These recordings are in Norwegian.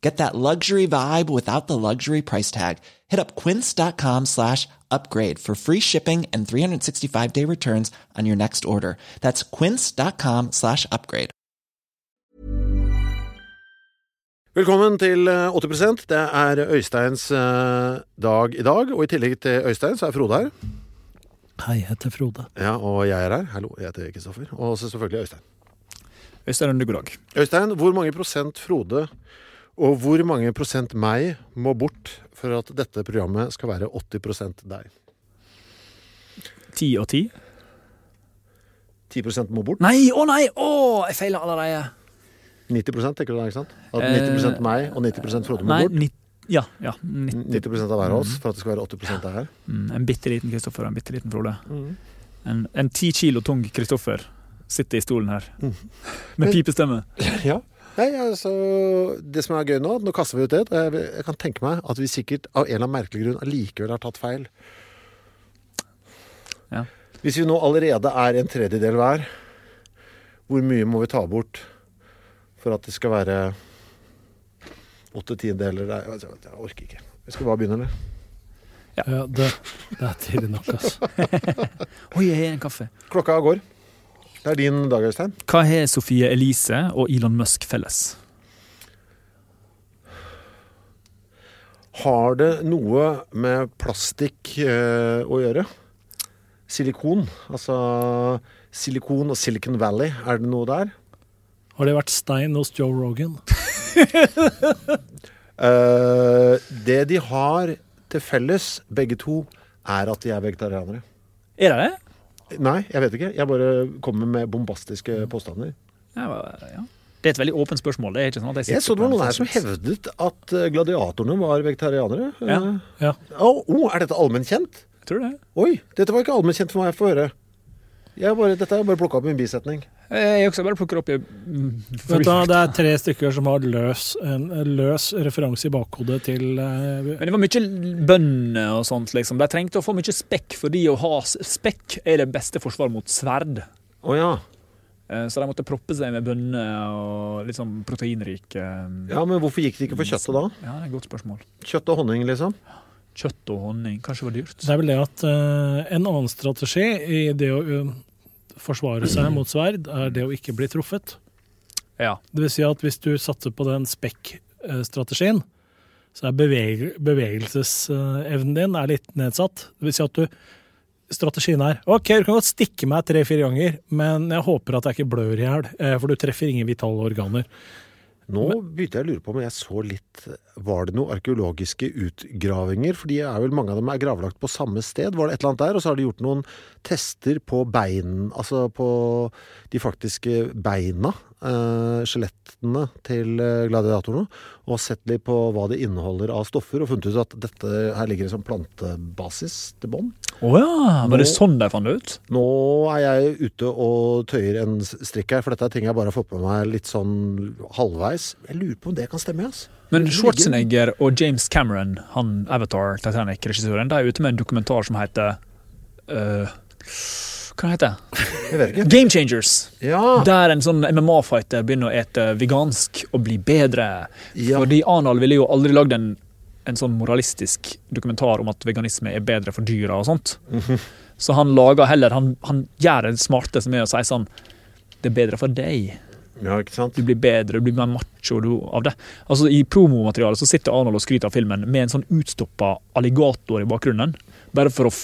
Get that luxury vibe without the luxury price tag. Hit up quince.com slash upgrade for free shipping and 365 day returns on your next order. That's quince.com slash upgrade. Velkommen til eh, 80 Det er Øysteins eh, dag i dag, og i tillegg til Øystein så er Frode her. Hei, jeg heter Frode. Ja, og jeg er her. Hallo, jeg heter Kristoffer. Og så selvfølgelig Øystein. Øystein god dag. Øystein, hvor mange prosent Frode og hvor mange prosent meg må bort for at dette programmet skal være 80% deg? Ti og ti? 10% må bort? Nei, å nei! Å, jeg feiler allerede. 90 tenker du da, ikke sant? At Eh, 90% meg og 90% Frode må Nei, bort? ni, ja. ja 90. 90 av hver av oss for at det skal være 80 av her? Mm, en bitte liten Kristoffer og en bitte liten Frode. En, en ti kilo tung Kristoffer sitter i stolen her Mm. med pipestemme. Ja. Nei, altså, det som er gøy nå, nå kaster vi ut det. og Jeg, jeg kan tenke meg at vi sikkert av en eller annen merkelig grunn allikevel har tatt feil. Ja. Hvis vi nå allerede er en tredjedel hver, hvor mye må vi ta bort for at det skal være åtte tiendedeler? deler Jeg jeg orker ikke. Skal vi bare begynne, eller? Ja, det, det er tidlig nok, altså. Oi, jeg har en kaffe. Klokka går. Det er din dag, Øystein. Hva har Sofie Elise og Elon Musk felles? Har det noe med plastikk eh, å gjøre? Silikon. Altså silikon og Silicon Valley. Er det noe der? Har det vært stein hos Joe Rogan? Eh, det de har til felles, begge to, er at de er vegetarianere. Er det det? Nei, jeg vet ikke. Jeg bare kommer med bombastiske påstander. Ja, ja. Det er et veldig åpent spørsmål. Det er ikke sånn at jeg, Jeg så det var noen her som hevdet at eh, gladiatorene var vegetarianere. Ja. Eh, Ja. Oh, oh, er dette allmennkjent? Tror det. Oi, dette var ikke allmennkjent for meg å få høre. Jeg bare, dette har jeg bare plukka opp i en bisetning. Jeg også bare plukker opp i Vet du, det er tre stykker som har løs, en løs referanse i bakhodet til uh, Men det var mye bønner og sånt, liksom. De trengte å få mye spekk, fordi å ha spekk er det beste forsvaret mot sverd. Å ja. Eh, Så de måtte proppe seg med bønner og litt sånn proteinrike Ja, men hvorfor gikk de ikke for kjøttet da? Ja, det er et godt spørsmål. Kjøtt og honning, liksom? Kjøtt og honning, kanskje det var dyrt? Det er vel det at uh, en annen strategi i det å eh, forsvare seg mot sverd, er det å ikke bli truffet. Ja. Det vil si at hvis du satser på den spekk-strategien, så er beveg bevegelsesevnen din er litt nedsatt. Det vil si at du Strategien er OK, du kan godt stikke meg tre-fire ganger, men jeg håper at jeg ikke blør i hjel, eh, for du treffer ingen vitale organer. Nå begynte jeg å lure på om jeg så litt Var det noen arkeologiske utgravinger? For de er vel mange av dem er gravlagt på samme sted. Var det et eller annet der? Og så har de gjort noen tester på bein Altså på de faktiske beina. Eh, Skjelettene til eh, gladiatorene. Og sett litt på hva det inneholder av stoffer. Og funnet ut at dette her ligger en sånn plantebasis til bånn. Å ja! Var det Nå- sånn de fant det ut? Nå er jeg ute og tøyer en strikk her, for dette er ting jeg bare har fått med meg litt sånn halvveis. Jeg lurer på om det kan stemme, altså. Men Schwarzenegger og James Cameron, han Avatar Titanic-regissøren, de er ute med en dokumentar som heter øh, Hva heter det? Jeg vet ikke. Game Changers. Ja. Der en sånn MMA-fighter begynner å ete vegansk og bli bedre. Ja. Fordi Arnold ville jo aldri lagd en, en sånn moralistisk dokumentar om at veganisme er bedre for dyra og sånt. Mhm. Så han lager heller Han, han gjør det smarte som er å si sånn Det er bedre for deg. ja, ikke sant? Du blir bedre, du blir mer macho du, av det. Altså I promomaterialet så sitter Arnold og skryter av filmen med en sånn utstoppa alligator i bakgrunnen. Bare for å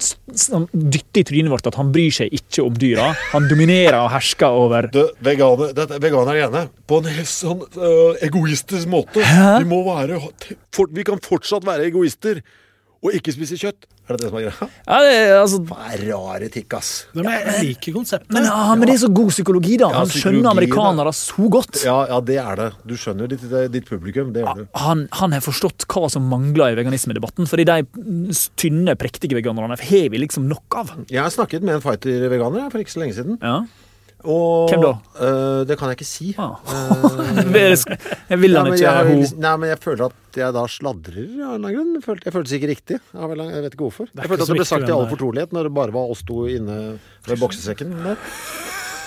f f sånn dytte i trynet vårt at han bryr seg ikke om dyra. Han dominerer og hersker over det, veganer, dette, veganerne igjen, på en helt sånn uh, egoistisk måte. Vi må være for, Vi kan fortsatt være egoister og ikke spise kjøtt. Er det det som er greia? Ja, det er, altså, Det er rare tikk, ass. Men jeg liker konseptet. men, ja, men det er så god psykologi, da. Ja, Han skjønner amerikanere så godt. Ja, ja, det er det. Du skjønner ditt, ditt publikum. Det gjør du. Han, han har forstått hva som mangler i veganismedebatten. Fordi de tynne, prektige veganerne har vi liksom nok av. Jeg har snakket med en fighter-veganer for ikke så lenge siden. Ja. Og, Hvem da? øh, det kan jeg ikke si. Ah. Eh, Jeg vil han men ikke ho. liksom- nei, men jeg føler at jeg da sladrer av en eller annen grunn. Jeg følte, jeg følte ikke riktig. En Jeg vet ikke hvorfor. Jeg følte at det ble sagt i all fortrolighet når det bare var oss to inne ved boksesekken der.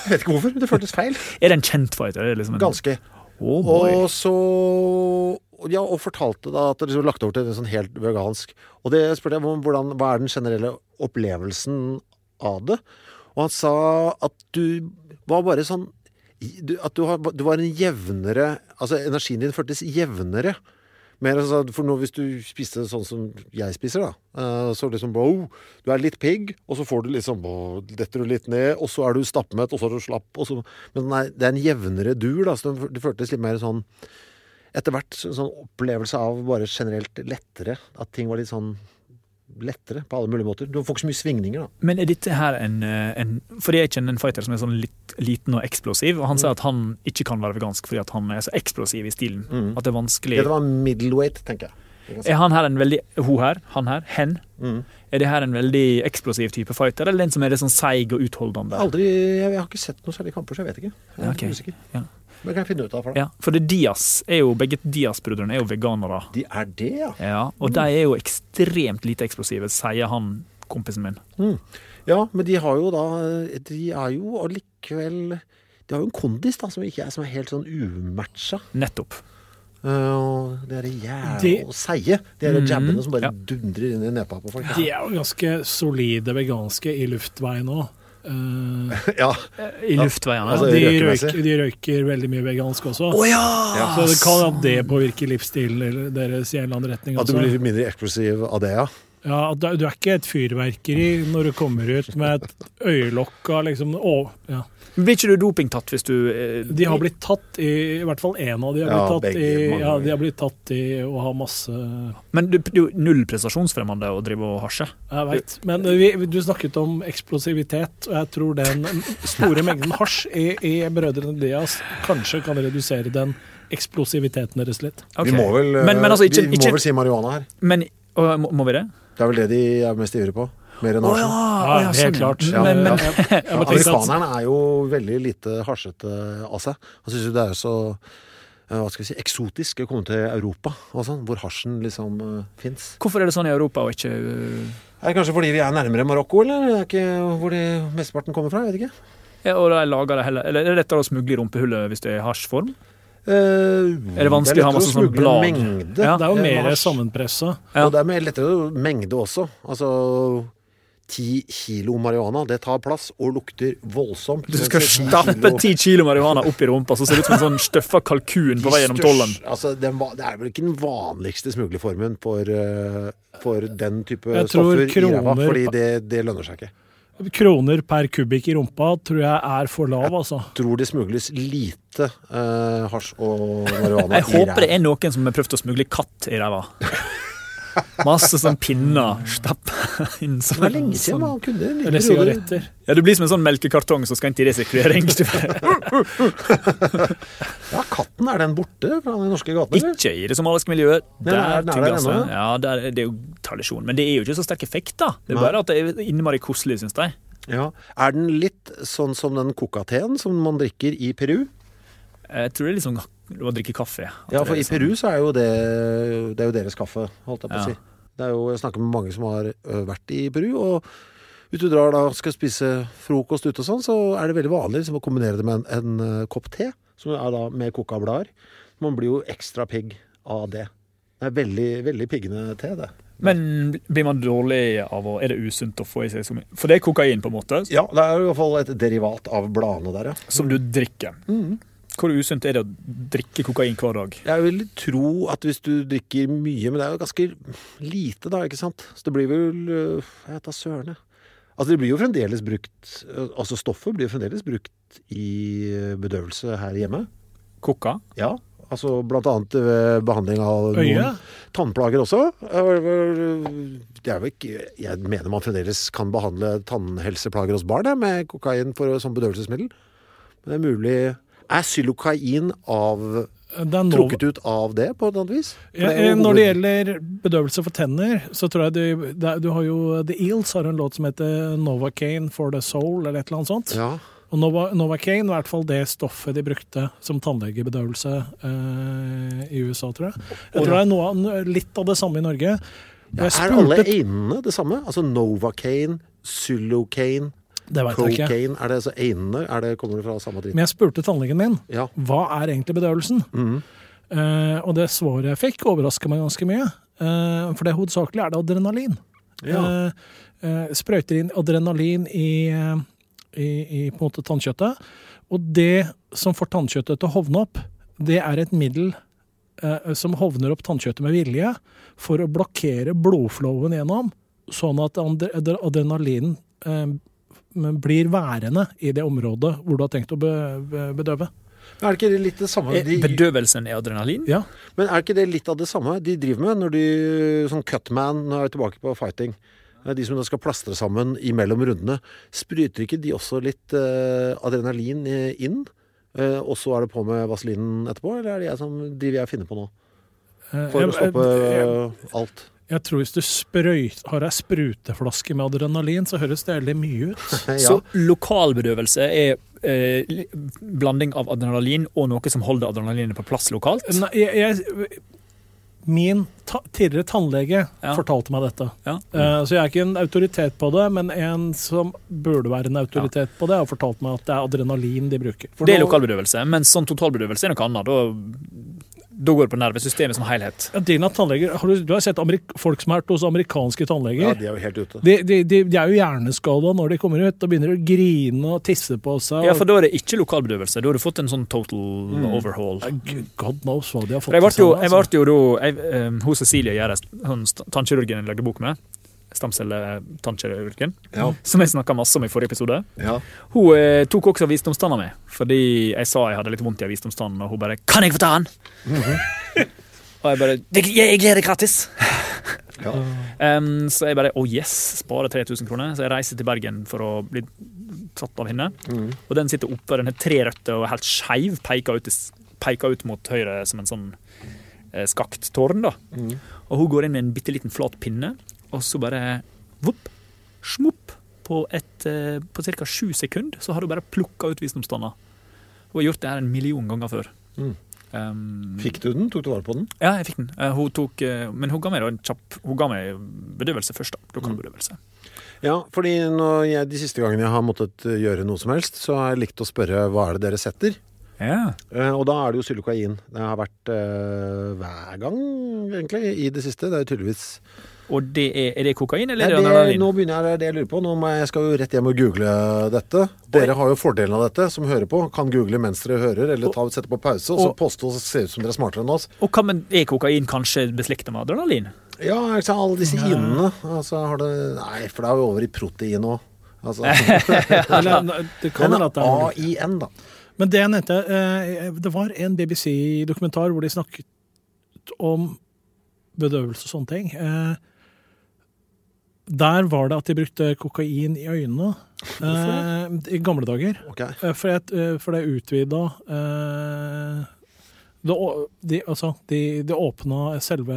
Jeg vet ikke hvorfor, men det føltes feil. Er det en kjent fighter? Er Liksom en... Ganske. Oh, boy. Og så Ja, og fortalte da at det liksom lagt over til det sånn helt vegansk. Og det spurte jeg om hvordan, hva er den generelle opplevelsen av det. Og han sa at du var bare sånn At du, var en jevnere Altså energien din føltes jevnere. Mer altså, for nå hvis du spiste sånn som jeg spiser, da, eh, så liksom wow, Du er litt pigg, og så får du liksom wow, detter du litt ned, og så er du stappmett, og så er du slapp. Så, men nei, det er en jevnere dur, da. Så det føltes litt mer sånn Etter hvert sånn opplevelse av bare generelt lettere. At ting var litt sånn lettere på alle mulige måter. Du får ikke så mye svingninger, da. Men er dette her en, eh, en For jeg kjenner en fighter som er sånn litt liten og eksplosiv, og han sier at han ikke kan være vegansk fordi at han er så eksplosiv i stilen. Mm. At det er vanskelig. Det var middleweight, tenker jeg. Er han her en veldig Hun her, han her, hen. Mm. Er det her en veldig eksplosiv type fighter, eller en som er litt sånn seig og utholdende? Aldri, jeg, jeg har ikke sett noen særlige kamper, så jeg vet ikke. Jeg er okay. usikker. Ja. Men kan jeg finne ut av for deg. Ja, for det Dias er jo, begge Dias-brødrene er jo veganere. De er det, ja. Ja, og de er jo ekstremt lite eksplosive, sier han kompisen min. Mm. Ja, men de har jo da De er jo allikevel De har jo en kondis da, som ikke er, som er helt sånn umatcha. Nettopp. Uh, det er jævla De- seige. De er mm, jabbene som bare ja. dundrer inn i nepa på folk. De er jo ganske solide veganske i luftveien òg. ja. I luftveiene. altså- de, røyker, de røyker veldig mye vegansk også. Oh, ja! Så det kan at det påvirker livsstilen deres i en eller annen retning. At du blir mindre eksplosiv av det, ja. Ja, du, du er ikke et fyrverkeri når du kommer ut med et øyelokk av liksom å, ja. Blir ikke du dopingtatt hvis du eh, De har blitt tatt i I hvert fall én av de har Ja, blitt tatt begge, i mange Ja, de har blitt tatt i å ha masse Men det er jo null prestasjonsfremmende å drive og hasje. Jeg veit. Men vi, du snakket om eksplosivitet, og jeg tror den store mengden hasj i, i Brødrene Dias kanskje kan redusere den eksplosiviteten deres litt. Okay. Vi må vel, men, men altså, ikke, vi må ikke, vel si marihuana her. men, må, må vi det? Det er vel det de er mest ivrige på. Mer enn hasjen. Oh, Ja, ja, helt sånn, klart. Ja, Men, men, Amerikanerne er jo veldig lite hasjete av seg. Han syns jo det er så eh, hva skal vi si, eksotisk å komme til Europa, og sånn, hvor hasjen liksom uh, fins. hvorfor er det sånn i Europa og ikke uh... Er det kanskje fordi vi er nærmere Marokko, eller? Det er ikke hvor de mesteparten kommer fra? Jeg vet ikke. ja, Og de lager det heller Eller er det lettere å smugle i rumpehullet hvis det er hasjform? Eh, Er det vanskelig å ha masse sånn blad? Mengde, Ja. Det er jo enn mer sammenpressa. Ja. Og det er lettere mengde også. Altså ti kilo marihuana, det tar plass og lukter voldsomt. Du skal Mens 10 stappe kilo- ti kilo marihuana opp i rumpa, så ser det ut som en sånn støffa kalkun på vei gjennom tollen. Altså, det er vel ikke den vanligste smuglerformen for, eh, for den type Jeg tror stoffer i ræva, fordi det, det lønner seg ikke. Kroner per kubikk i rumpa tror jeg er for lav, altså. Tror det smugles lite eh, hasj og marihuana Jeg håper det er noen som har prøvd å smugle katt i ræva. Masse sånn pinner stappa inn Det var lenge siden sånn. man kunne det. sigaretter. Ja, det blir som en sånn melkekartong som skal inn til resirkulering. Ja, katten, er den borte fra den norske gaten? eller? Ikke i det somaliske miljøet. Der er der tygges det. ennå? Ja, der, det er jo tradisjon. Men det er jo ikke så sterk effekt, da. Det er bare at det er innmari koselig, syns de. Ja. Er den litt sånn som den coca-teen som man drikker i Peru? Jeg tror det er litt sånn å drikke kaffe. Ja, for i Peru så er jo det, det er jo deres kaffe, holdt jeg på å si. Det er jo, jeg snakker med mange som har vært i Peru, og Hvis du drar da skal spise frokost ute og sånn, så er det veldig vanlig liksom, å kombinere det med en, en kopp te, som er da med kokablader. Man blir jo ekstra pigg av det. Det er veldig, veldig piggende te, det. Men blir man dårlig av å Er det usunt å få i seg så mye? For det er kokain, på en måte, Ja, det er i hvert fall et derivat av bladene der, ja. som du drikker. Hvor usunt er det å drikke kokain hver dag? Jeg vil tro at hvis du drikker mye, men det er jo ganske lite da, ikke sant? Så det blir vel, øh, jeg vet da søren. Altså det blir jo fremdeles brukt, øh, altså stoffet blir jo fremdeles brukt i øh, bedøvelse her hjemme. Koka? Ja, altså blant annet ved behandling av Øye? noen tannplager også. Ikke, jeg mener man fremdeles kan behandle tannhelseplager hos barn med kokain for, som bedøvelsesmiddel. Men det er mulig, er xylokain av trukket ut av det på et annet vis? Ja, eh, når det gjelder bedøvelse for tenner, så tror jeg du, du har jo The Eels har en låt som heter Novacaine for the Soul, eller et eller annet sånt. Ja, Og Nova, Novocaine var i hvert fall det stoffet de brukte som tannlegebedøvelse eh, i USA, tror jeg. Jeg tror det er noe, litt av det samme i Norge. ja. Er alle einene det samme? Altså Novacaine, Xylocaine, Det vet jeg ikke. Er det altså einene? Er det, kommer det fra samme dritt? Men jeg spurte tannlegen min Ja. hva er egentlig bedøvelsen. Mm. Uh, og det svaret jeg fikk, overraska meg ganske mye. Uh, for det hovedsakelig er det adrenalin. Ja. Uh, sprøyter inn adrenalin i, i, i på en måte tannkjøttet. Og det som får tannkjøttet til å hovne opp, det er et middel som hovner opp tannkjøttet med vilje for å blokkere blodflowen gjennom, sånn at adrenalinen blir værende i det området hvor du har tenkt å be, be, bedøve. Men Er det ikke litt det samme Er de, bedøvelsen er adrenalin? Ja. Men er ikke det litt av det samme de driver med når de Sånn cutman, nå er tilbake på fighting. Eh, De som da skal plastre sammen imellom rundene. Spryter ikke de også litt eh, adrenalin eh, inn? Eh, og så er det på med vaselinen etterpå, eller er det jeg som driver jeg og finner på nå? Eh, For å stoppe eh, alt. Jeg tror hvis du sprøyt, har ei spruteflaske med adrenalin, så høres det veldig mye ut. Så lokalbedøvelse er eh, blanding av adrenalin og noe som holder adrenalinet på plass lokalt? Nei, jeg, jeg, min ta, tidligere tannlege Ja. fortalte meg dette. Ja. Uh, så jeg er ikke en autoritet på det, men en som burde være en autoritet på det, har fortalt meg at det er adrenalin de bruker. For Det er lokalbedøvelse, men sånn totalbedøvelse er noe annet. Da, da går det på nervesystemet som helhet. Ja, Dina tannleger, har du, du har sett amerik folk som har vært hos amerikanske tannleger. ja, de er jo helt ute. De, de, de, de er jo hjerneskada når de kommer ut og begynner å grine og tisse på seg. Ja, for da er det ikke lokalbedøvelse. Da har du fått en sånn total overhaul. God knows hva de har fått jeg ble jo, jeg altså. ble jo da jeg, eh, Hos Cecilie Gjerdes, hun tannkirurgen jeg lagde bok med, stamcelletannkirurgen, Ja. som jeg snakka masse om i forrige episode, Ja. hun eh, tok også visdomstanna mi. Fordi jeg sa jeg hadde litt vondt i visdomstannen, og hun bare 'Kan jeg få ta den?' og jeg bare 'Jeg gir det gratis'. Ja. um, så jeg bare 'Å, yes', spare 3000 kroner. Så jeg reiser til Bergen for å bli tatt av henne. Og den sitter oppe, den har tre røtter og er helt skeiv, peker ut, peker ut mot høyre som en sånn eh, skakt tårn. da. Og hun går inn med en bitte liten flat pinne, og så bare vopp, smopp. På, et, eh, på ca. sju sekunder så har hun bare plukka ut visdomstanna. Hun har gjort det her en million ganger før. Mm. Um, Fikk du den? Tok du vare på den? ja, jeg fikk den. Uh, hun tok, uh, men hun ga meg en kjapp Hun ga meg bedøvelse først. da, Lokalbedøvelse. Ja, fordi jeg, de siste gangene jeg har måttet gjøre noe som helst, så har jeg likt å spørre hva er det dere setter? Ja. Eh, og da er det jo sylokain. Det har vært uh, hver gang, egentlig, i det siste. Det er jo tydeligvis Og det er, er det kokain, eller Nei, er det adrenalin? Nå begynner jeg det jeg lurer på. Nå må jeg, jeg skal jo rett hjem og google dette. Dere har jo fordelen av dette, som hører på. Kan google mens dere hører, eller ta, sette på pause, og så og- påstå og se ut som dere er smartere enn oss. Og hva med, er kokain kanskje beslekta med adrenalin? Ja, ikke sant, alle disse inene. Altså, har det Nei, for det er jo over i protein òg. Altså, det kan en være at det er. AIN, da. Men det jeg nevnte, eh, det var en BBC-dokumentar hvor de snakket om bedøvelse og sånne ting. Eh, der var det at de brukte kokain i øynene eh, i gamle dager. Ok. Eh, For, jeg, for det utvida det, de, Altså, de, de åpna selve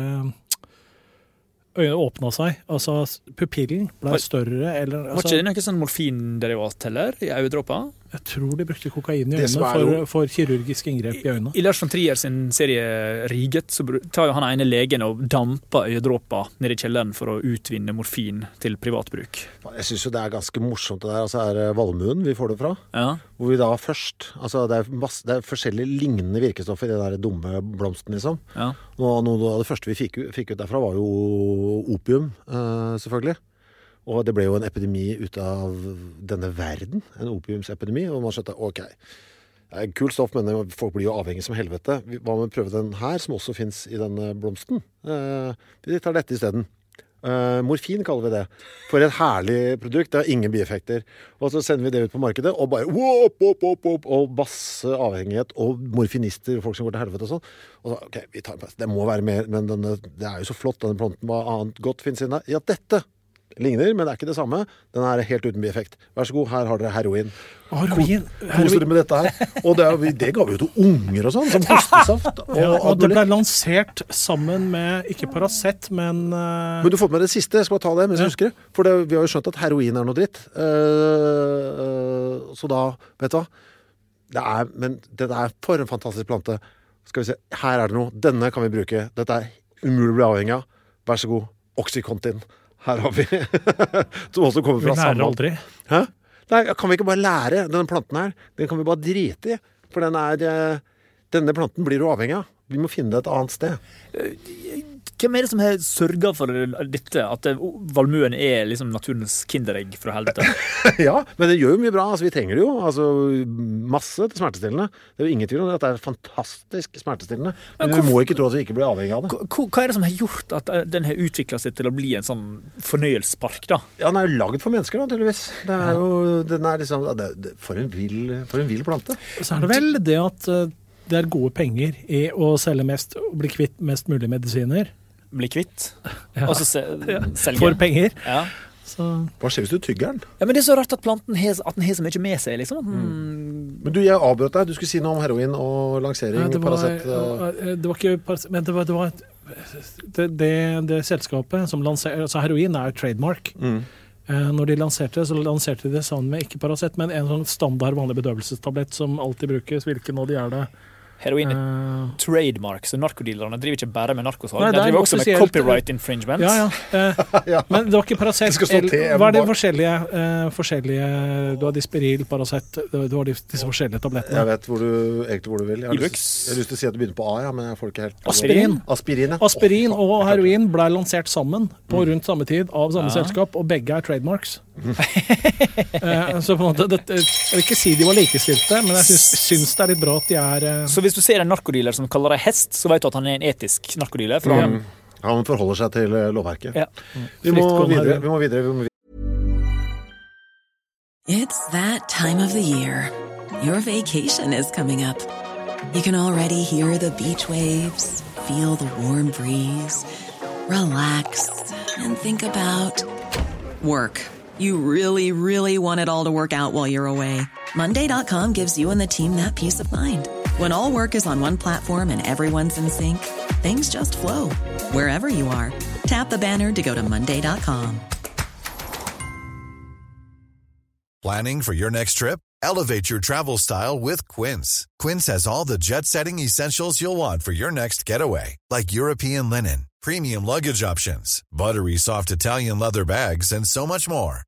Øynene åpna seg. Altså, pupillen ble større, eller Var altså, ikke det noe sånn morfinderivat heller, i øyedråper? Jeg tror de brukte kokain i øynene for, for kirurgisk inngrep i øynene. I Lars von Trier sin serie Riget så tar jo han ene legen og damper øyedråper ned i kjelleren for å utvinne morfin til privatbruk. Jeg syns jo det er ganske morsomt det der. Altså er det Valmuen vi får det fra. Ja. Hvor vi da først Altså det er, masse, det er forskjellige lignende virkestoffer i den der dumme blomsten, liksom. Ja. Og noe av det første vi fikk, fikk ut derfra, var jo opium, eh, selvfølgelig. Og det ble jo en epidemi ut av denne verden. En opiumsepidemi. Og man skjønte OK. Kult stoff, men folk blir jo avhengige som helvete. Hva med å prøve den her, som også fins i denne blomsten? Eh, vi tar dette isteden. Uh, morfin kaller vi det. For et herlig produkt. Det har ingen bieffekter. Og så sender vi det ut på markedet, og bare wop, wop, wop, wop, Og masse avhengighet. Og morfinister, folk som går til helvete og sånn. Og så, ok, vi tar en pause. Det må være mer, men denne, det er jo så flott, denne planten. Hva annet godt finnes inni der? Ja, dette ligner, men det er ikke det samme. Den er helt uten bieffekt. Vær så god, her har dere heroin. Heroin, Kos dere med dette her. Og det, det ga vi jo til unger og sånn, som hostesaft. Og, Ja, og det ble lansert sammen med ikke Paracet, men uh... Men du får med det siste. Jeg skal bare ta det mens jeg husker det. For det, vi har jo skjønt at heroin er noe dritt. Uh, uh, så da, vet du hva. Det er, men dette er for en fantastisk plante. Skal vi se, her er det noe. Denne kan vi bruke. Dette er umulig å bli avhengig av. Vær så god. Oxycontin. Her har vi. Som også kommer vi lærer aldri. Hæ? Nei, kan vi ikke bare lære denne planten her? Den kan vi bare drite i. For den er eh, Denne planten blir du avhengig av. Vi må finne det et annet sted. Hvem er det som har sørga for dette? At det- valmuen er liksom naturens kinderegg fra helvete? ja, men det gjør jo mye bra. Altså, vi trenger det jo. Altså, masse til smertestillende. Det er jo ingen tvil om det at det er fantastisk smertestillende. Men, Men vi må ikke tro at vi ikke blir avhengig av det. Hva hva er det som har gjort at eh, den har utvikla seg til å bli en sånn fornøyelsespark, da? Ja, Den er jo laget for mennesker, da, tydeligvis. Det er jo, den er liksom, det, det, for, en vill, for en vill plante. Så er det vel det at eh, det er gode penger i å selge mest og bli kvitt mest mulig medisiner. Bli kvitt, Ja. og så se, selge. For penger. Ja. Så Hva skjer hvis du tygger den? ja, Men det er så rart at planten har, at den har så mye med seg, liksom. Mm. Men du, jeg avbrøt deg. Du skulle si noe om heroin og lansering. Ja, det, var, Paracet. eh. eh, det var ikke Paracet, men det var, det, var det, det, det selskapet som lanserer Altså heroin er trademark. Mm. Eh, Når de lanserte det, så lanserte de det sammen med ikke Paracet, men en sånn standard vanlig bedøvelsestablett som alltid brukes. Hvilken av de er det? Heroin er uh, trademark, så narkodealerne driver ikke bare med narkosalg. De er driver også med copyright infringement. ja, ja. Uh, Ja. Men det var ikke Paracet. TM Hva er de forskjellige, uh, forskjellige Du har Disperil, Paracet Du de, disse forskjellige tablettene. Jeg vet hvor du, egentlig hvor du vil. Jeg har, lyst, jeg har lyst til å si at du begynner på A, ja, men jeg får ikke helt Aspirin. Aspirin, ja. Aspirin og heroin ble lansert sammen på rundt samme tid av samme Ja. selskap, og begge er trademarks. Eh, så på en måte, det, Jeg vil ikke si de var likestilte, men jeg syns, syns det er litt bra at de er eh, Så hvis du ser en narkodealer som kaller deg hest, så vet du at han er en etisk narkodealer. For han, Han forholder seg til eh, lovverket. Ja. Vi, må videre, vi må videre. Vi må videre. It's that time of the year. Your vacation is coming up. You can already hear the beach waves, feel the warm breeze, relax, and think about work. You really, really want it all to work out while you're away. Monday.com gives you and the team that peace of mind. When all work is on one platform and everyone's in sync, things just flow wherever you are. Tap the banner to go to Monday.com. Planning for your next trip? Elevate your travel style with Quince. Quince has all the jet setting essentials you'll want for your next getaway, like European linen, premium luggage options, buttery soft Italian leather bags, and so much more.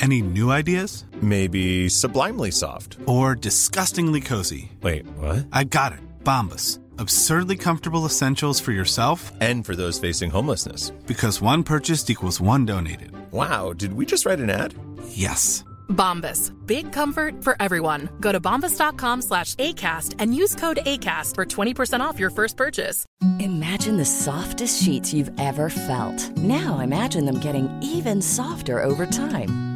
Any new ideas? Maybe sublimely soft. Or disgustingly cozy? Wait, what? I got it. Bombas. Absurdly comfortable essentials for yourself And for those facing homelessness. because one purchased equals one donated. Wow, did we just write an ad? Yes. Bombas. Big comfort for everyone. Go to bombas.com slash ACAST and use code ACAST for 20% off your first purchase. Imagine the softest sheets you've ever felt. Now imagine them getting even softer over time.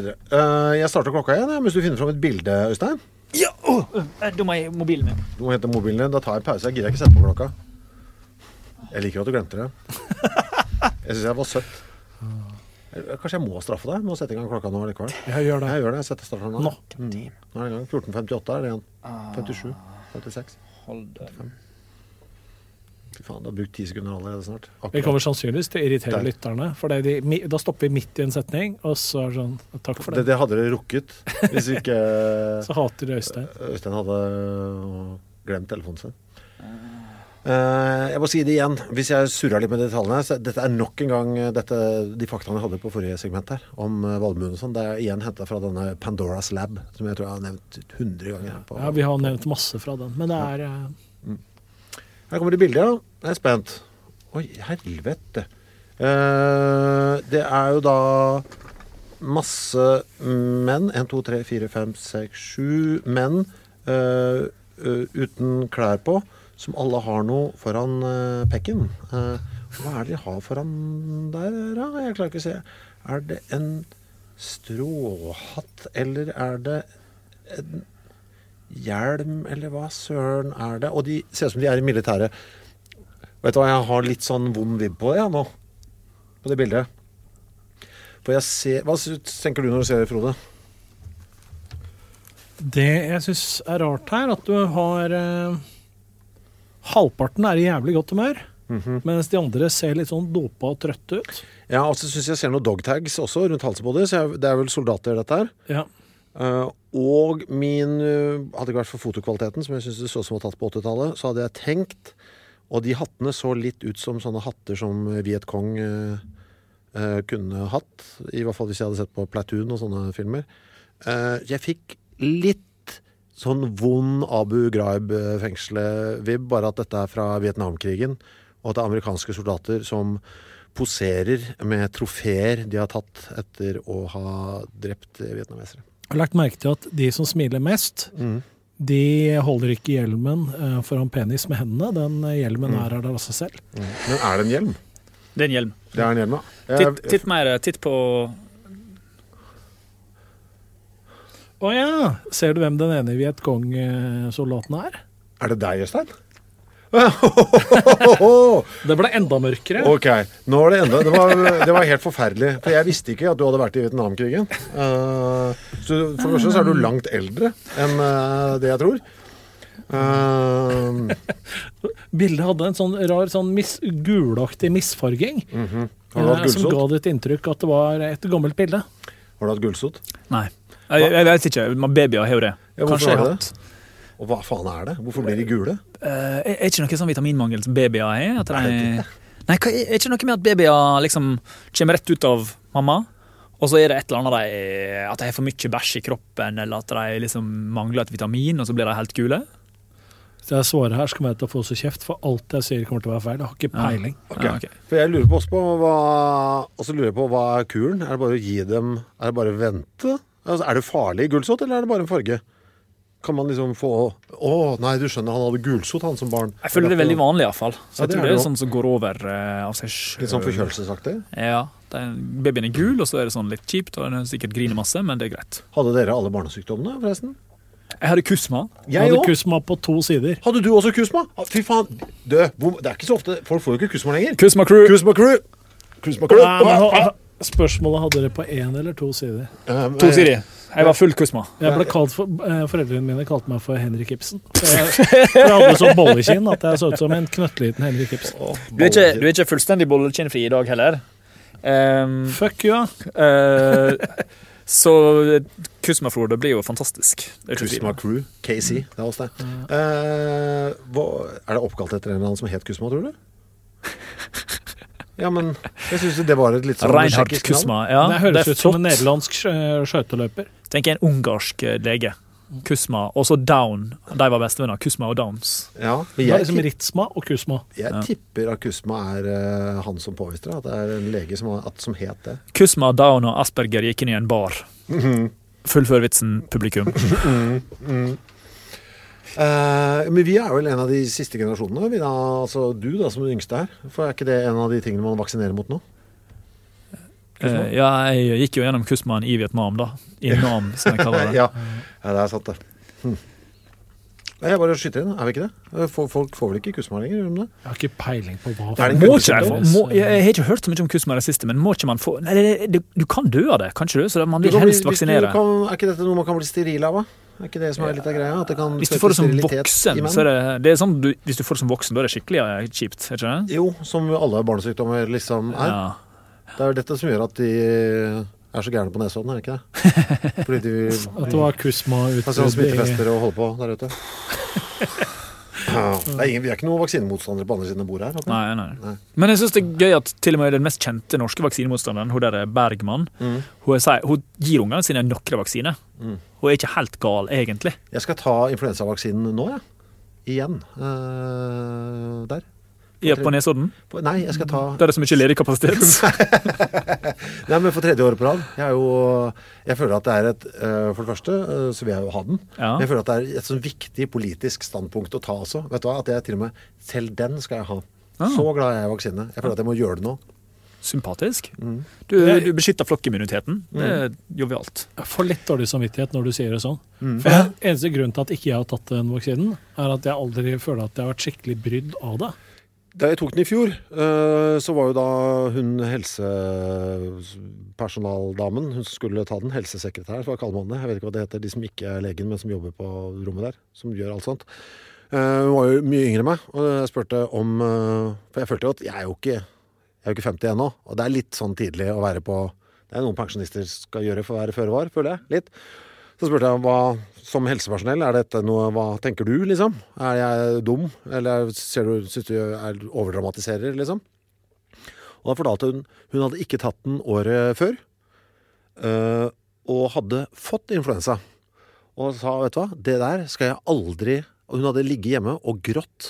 Eh, jeg starter klokka igjen, hvis du finner fram et bilde, Øystein. Ja! oh, Da må jeg mobilen min. Du må hente mobilen din. Da tar jeg en pause. Jeg gidder ikke sette på klokka. Jeg liker at du glemte det. Jeg syns jeg var søtt. Eh, Kanskje jeg må straffe deg med å sette i gang klokka nå likevel. Jeg gjør det. Jeg gjør det. Jeg setter starten nå. Nå. Mm. Nå er det i gang. 14.58 er det igjen. 57. 56. Hold det. Fy faen, du har brukt ti sekunder allerede snart. Vi kommer sannsynligvis til å irritere Der. lytterne. For det de, da stopper vi midt i en setning, og så er det sånn Takk for Det, det. det hadde dere rukket hvis ikke Så hater de Øystein. Øystein hadde glemt telefonen sin. Uh, jeg må si det igjen, hvis jeg surra litt med detaljene. Så dette er nok en gang eh, dette, de faktaene jeg hadde på forrige segment her, om uh, valmuen og sånn. Det er igjen henta fra denne Pandoras Lab, som jeg tror jeg har nevnt 100 ganger. På. Ja, vi har nevnt masse fra den, men det er eh, Her kommer det bilde, ja. Jeg er spent. Oi, helvete. Eh, det er jo da masse menn. 1, 2, 3, 4, 5, 6, 7 menn eh, eh, uten klær på, som alle har noe foran eh, pekken. Eh, hva er det de har foran der, da? Jeg klarer ikke å se. Er det en stråhatt, eller er det en hjelm, eller hva søren er det? Og de ser ut som de er i militæret. Vet du hva, jeg har litt sånn vond vibb på det, jeg nå. På det bildet. For jeg ser Hva tenker du når du ser det, Frode? Det jeg syns er rart her, at du har eh, Halvparten er i jævlig godt humør, mens de andre ser litt sånn dopa og trøtte ut. Ja, og så syns jeg ser noen dogtags også rundt halsen på dem, så jeg, det er vel soldater, dette her. Ja. Eh, og min eh, Hadde ikke vært for fotokvaliteten, som jeg syns det så ut som var tatt på 80-tallet, så hadde jeg tenkt Og de hattene så litt ut som sånne hatter som Viet Cong eh, kunne hatt. I hvert fall hvis jeg hadde sett på Platoon og sånne filmer. Jeg fikk litt sånn vond Abu Ghraib-fengselet-vibb, bare at dette er fra Vietnamkrigen, og at det er amerikanske soldater som poserer med trofeer de har tatt etter å ha drept vietnamesere. Jeg har lagt merke til at de som smiler mest, de holder ikke hjelmen eh, foran penis med hendene. Den hjelmen hjelmen er her der av seg selv. Men er det en hjelm? Det er en hjelm. Det er en hjelm, ja. Titt, Jeg- titt mer. Titt på Å ja! Ser du hvem den ene Vietcong-soldaten er? Er det deg, Øystein? Det ble enda mørkere. Ok, nå var det enda det var, det var helt forferdelig. For jeg visste ikke at du hadde vært i Vietnamkrigen. Uh, så for det første så er du langt eldre enn uh, det jeg tror. Uh, Bildet hadde en sånn rar sånn mis, gulaktig misfarging. Har du hatt eh, som ga det et inntrykk at det var et gammelt bilde. Har du hatt gullsot? Nei. Jeg, jeg vet ikke. Babyer har jo det. Ja, Kanskje jeg har hatt Og hva faen er det? Hvorfor blir de gule? Uh, Er det ikke noe sånn vitaminmangel som babyer har? At de, Er det nei, hva, er ikke noe med at babyer liksom kommer rett ut av mamma, og så er det et eller annet de, at de har for mye bæsj i kroppen, eller at de liksom mangler et vitamin, og så blir de helt gule? Så jeg svarer her, så kommer jeg til å få så kjeft, for alt jeg sier kommer til å være feil. Jeg har ikke peiling. Ok. Ja, okay. For jeg lurer på også på hva også lurer jeg på hva er kuren? Er det bare å gi dem Er det bare å vente? Altså, er det farlig gulsott, eller er det bare en farge? Kan man liksom få Å, nei, du skjønner, han hadde gulsott, han som barn. Jeg føler det er veldig vanlig, iallfall. Så Ja, jeg det tror er det er sånn som går over uh, av seg sjøl. Litt sånn forkjølelsesaktig. Ja. det er- Babyen er gul, og så er det sånn litt kjipt, og den er sikkert griner masse, men det er greit. Hadde dere alle barnesykdommene, forresten? Jeg hadde kusma. Jeg Jeg hadde også. kusma på to sider. Hadde du også kusma? Ah, Fy faen. Du, det er ikke så ofte Folk får jo ikke kusma lenger. Kusma crew! Kusma crew. Kusma crew. Nei, men Spørsmålet hadde dere på én eller to sider? Eh, To sider. Jeg var full kusma. Jeg ble kalt for, eh, Foreldrene mine kalte meg for Henrik Ibsen. For Jeg, for jeg hadde så bollekinn at jeg så ut som en knøttliten Henrik Ibsen. Du er ikke, du er ikke fullstendig bollekinnfri i dag heller. Um, Fuck ja. Uh, så Kusma-Frode blir jo fantastisk. Kusma Crew. KC. Det er oss, det. Uh, hva, er det oppkalt etter en eller annen som het Kusma, tror du? Ja, men jeg syns det var et litt sånn Reinhard. Kusma. Ja, det høres er ut som en nederlandsk skø- skøyteløper. Tenk en ungarsk eh, lege. Kusma. Og så Down. De var bestevenner. Kusma og Downs. Ja, men Det jeg, liksom Ritsma og Kusma. jeg tipper at Kusma er uh, han som påviste det. At det er en lege som, har- at, som het det. Kusma, Down og Asperger gikk inn i en bar. Fullfør vitsen, publikum. Eh, men vi er vel en av de siste generasjonene. Vi da, altså Du da, som den yngste her. For er ikke det en av de tingene man vaksinerer mot nå? Uh, ja, jeg gikk jo gjennom Kusman i Vietnam, da. I Nam, som jeg kaller det. ja. ja, det er sant, det. Hm. Nei, Jeg bare skyter inn, er vi ikke det? Folk folk får vel ikke kusma lenger? Gjør de det? Jeg har ikke peiling på hva det Må ikke, må, jeg, jeg har ikke hørt så mye om Kusma i det siste, men må ikke man få Nei, det, det, du kan dø av det, kan ikke du? Så man Du vil kan bli- helst du vaksinere. Kan, er ikke dette noe man kan bli steril av? da? Er ikke det som er litt av greia? At det kan Hvis du får det som voksen, så er det, det er sånn du, Hvis du får det som voksen, da er det skikkelig ja, kjipt, er ikke det? Jo, som alle barnesykdommer liksom er. Ja. Det er jo dette som gjør at de er så gærne på Nesodden, er det ikke det? Fordi de At det var Kusma utenfor... sånne utbrudd i smittefester og holder på der ute. Ja, det er ingen, vi er ikke noen vaksinemotstandere på andre siden av bordet her. jeg. Nei, nei. Men jeg syns det er gøy at til og med den mest kjente norske vaksinemotstanderen, hun der Bergman, Mm. hun, er, hun gir ungene sine noen vaksiner. Mm. Hun er ikke helt gal, egentlig. Jeg skal ta influensavaksinen nå, jeg. Igjen. Uh, der. Ja, på Nesodden. På, nei, jeg skal ta Der er det så mye ledig kapasitet. Nei, men for tredje året på rad. Jeg, er jo, jeg føler at det er et eh, For det første eh, så vil jeg jo ha den. Ja. Men jeg føler at det er et sånn viktig politisk standpunkt å ta også. Vet du hva? At jeg til og med Selv den skal jeg ha. Ah. Så glad er jeg i vaksine. Jeg føler at jeg må gjøre det nå. Sympatisk. Mm. Du, du beskytter flokkimmuniteten. Det er jovialt. Jeg får litt dårlig samvittighet når du sier det sånn. Mm. For jeg, Eneste grunn til at ikke jeg har tatt den vaksinen, er at jeg aldri føler at jeg har vært skikkelig brydd av det. Da jeg tok den i fjor, eh, så var jo da hun helsepersonaldamen Hun skulle ta den, helsesekretær, hva kaller man det? Jeg vet ikke hva det heter, de som ikke er legen, men som jobber på rommet der. Som gjør alt sånt. Eh, Hun var jo mye yngre enn meg, og jeg spurte om eh, For jeg følte jo at jeg er jo ikke, jeg er jo ikke 50 ennå, og det er litt sånn tidlig å være på Det er noen pensjonister skal gjøre for å være føre var, føler jeg. Litt. Så spurte jeg hva, som helsepersonell, er dette noe, hva tenker du, liksom? Er jeg dum, eller ser du, syns du jeg overdramatiserer, liksom? Og da fortalte hun hun hadde ikke tatt den året før, øh, og hadde fått influensa. Og sa, vet du hva, det der skal jeg aldri Og hun hadde ligget hjemme og grått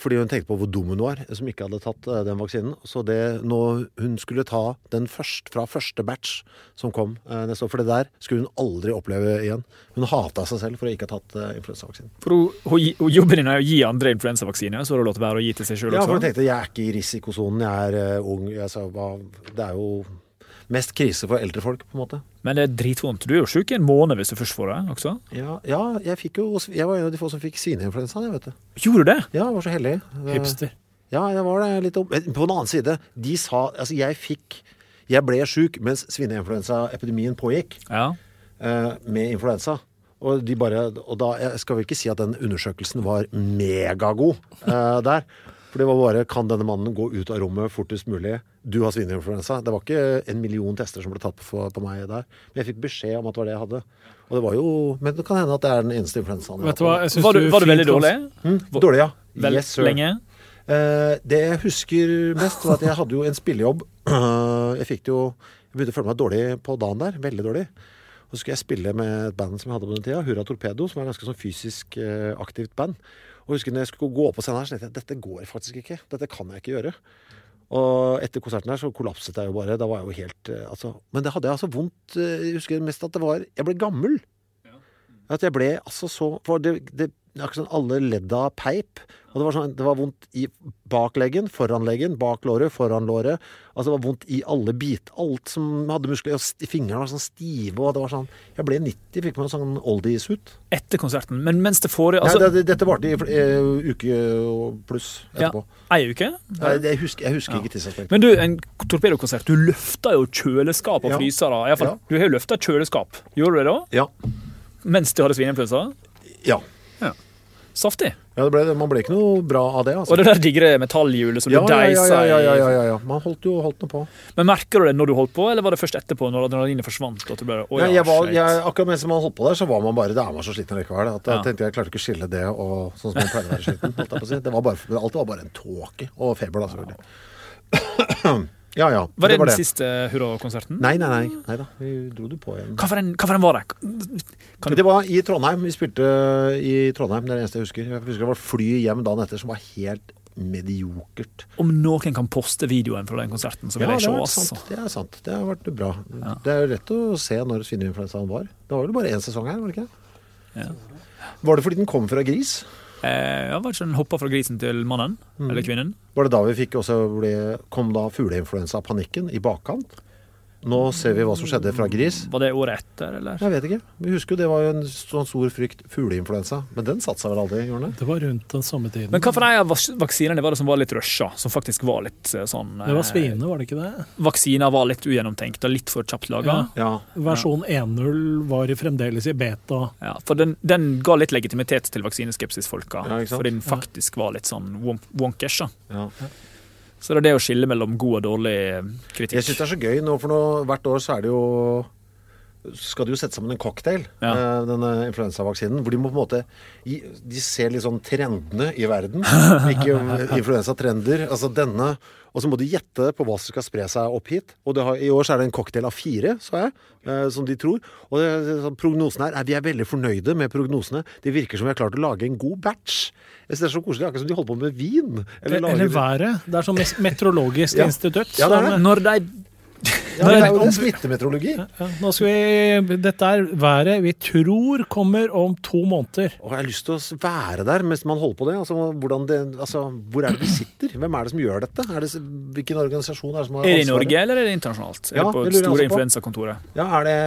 fordi hun tenkte på hvor dum hun var som ikke hadde tatt eh, den vaksinen. Så det når hun skulle ta den først fra første batch som kom eh, neste år, for det der skulle hun aldri oppleve igjen. Hun hata seg selv for å ikke ha tatt eh, influensavaksinen. For hun, jobben din er å gi andre influensavaksiner, så har hun lov til å være å gi til seg sjøl Ja, for hun tenkte jeg er ikke i risikosonen, jeg er ung. Jeg sa, det er jo mest krise for eldre folk, på en måte. Men det er dritvondt. Du er jo sjuk i en måned hvis du først får det også. Ja, ja jeg, jo, jeg var en av de få som fikk svineinfluensa, jeg, vet du. Gjorde du det? Ja, jeg var så heldig. Hipster. Ja, jeg var det litt opp. På den annen side, de sa Altså, jeg fikk Jeg ble sjuk mens svineinfluensaepidemien pågikk. Ja. eh, med influensa. Og, de bare, og da, jeg skal vel ikke si at den undersøkelsen var megagod uh, der. For det var bare Kan denne mannen gå ut av rommet fortest mulig? Du har svineinfluensa. Det var ikke en million tester som ble tatt på, på meg der. Men jeg fikk beskjed om at det var det jeg hadde. Og det var jo Men det kan hende at det er den eneste influensaen jeg Vet du hva, jeg Var du, var du veldig dårlig? Mm, dårlig, ja. Vel, Yes, sir. lenge? Eh, det jeg husker mest, var at jeg hadde jo en spillejobb. Jeg fikk det jo Jeg begynte å føle meg dårlig på dagen der. Veldig dårlig. Og så skulle jeg spille med et band som jeg hadde på den tida, Hurra Torpedo, som var et ganske sånn fysisk eh, aktivt band. Og husker når jeg skulle gå opp på scenen her, så tenkte jeg dette går faktisk ikke. Dette kan jeg ikke gjøre. Og etter konserten her så kollapset jeg jo bare. Da var jeg jo helt eh, altså, Men det hadde jeg altså vondt eh, Jeg husker mest at det var Jeg ble gammel. At jeg ble altså så For det, det akkurat sånn alle ledda peip. Og det var, sånn, det var vondt i bak leggen, foran leggen, bak låret, foran låret. Altså det var vondt i alle bit. Alt som hadde muskler. Og fingrene var sånn stive, og det var sånn Jeg ble 90, fikk meg en sånn oldies-ut. Etter konserten. Men mens det Nei, altså, det, det, dette varte i uh, uke pluss pluss ja. Ei uke? Nei, det- jeg husker, jeg husker Ja. ikke tidsaspektet. Men du, en torpedokonsert, du løfta jo kjøleskap og Ja. frysere. Ja. Du har jo løfta kjøleskap. Gjorde du det da? Ja. Mens du hadde svineinfluensa? Ja. Saftig. ja det ble, man ble ikke noe bra av det, altså. Og det der digre metallhjulet som ja, du ja, ja, ja, ja, ja, ja, ja. Man holdt jo holdt noe på. Men Merker du det når du holdt på, eller var det først etterpå, når adrenalinet forsvant? At du ble, ja, jeg var, jeg, akkurat mens man holdt på der, så var man bare Da er man så sliten likevel. At jeg Ja. tenkte jeg klarte ikke å skille det og sånn som man pleier å være sliten. Det var bare, alt var bare en tåke. Og feber, da, selvfølgelig. Ja ja. Var det, var den siste Hurra-konserten? Nei, nei, nei. nei da. Vi dro det på igjen. Hva for en, hva for en var det? Kan Det var i Trondheim. Vi spilte i Trondheim. Det er det eneste jeg husker. Jeg husker det var fly hjem dagen etter som var helt mediokert. om noen kan poste videoen fra den konserten, så vil Ja, jeg se. Altså. Det er sant. Det har vært bra. Det er jo lett å se når svineinfluensaen var. Det var vel bare én sesong her, var det ikke? Ja. Var det fordi den kom fra gris? Eh, ja, var den hoppa fra grisen til mannen? Mm. Eller kvinnen? Var det da vi fikk også ble, kom da fugleinfluensa-panikken i bakkant? Nå ser vi hva som skjedde fra gris. Var det året etter, eller? Jeg vet ikke. Vi husker jo det var jo en sånn stor frykt. Fugleinfluensa. Men den satte seg vel aldri, gjorde? Det var rundt den samme tiden. Men hva for en av vaks- vaksinene var det som var litt rusha? Som faktisk var litt eh, sånn Det var eh, svine, var det ikke det? Vaksiner var litt ugjennomtenkt og litt for kjapt laga. Ja. Versjon 1.0 var fremdeles i beta. Ja, for den, den ga litt legitimitet til vaksineskepsisfolka. Ja, for fordi den faktisk var litt sånn wonk- wonkers. da. Ja. Så det er det å skille mellom god og dårlig kritikk. Jeg syns det er så gøy nå, for nå, hvert år så er det jo skal det jo sette sammen en cocktail, Ja. eh, denne influensavaksinen. Hvor de må på en måte De ser litt sånn trendene i verden. Ikke influensatrender. Altså denne Og så må de gjette på hva som skal spre seg opp hit. Og det har, i år så er det en cocktail av fire, så jeg, eh, som de tror. Og det, prognosen her er Vi er veldig fornøyde med prognosene. Det virker som vi har klart å lage en god batch. Jeg synes Det er så koselig, akkurat som de holder på med vin. Eller, eller været. Det er sånn meteorologisk Ja. institutt. Ja, det er det. Når de Ja, det er jo det. Smittemeteorologi. Ja, nå skal vi, dette er været vi tror kommer om to måneder. Og jeg har lyst til å være der mens man holder på det. Altså, det altså, hvor er det vi sitter? Hvem er det som gjør dette? Er det, hvilken organisasjon er det som har Er det i? Norge, eller er det internasjonalt? Er Ja, det på det det store på. influensakontoret? Ja, er det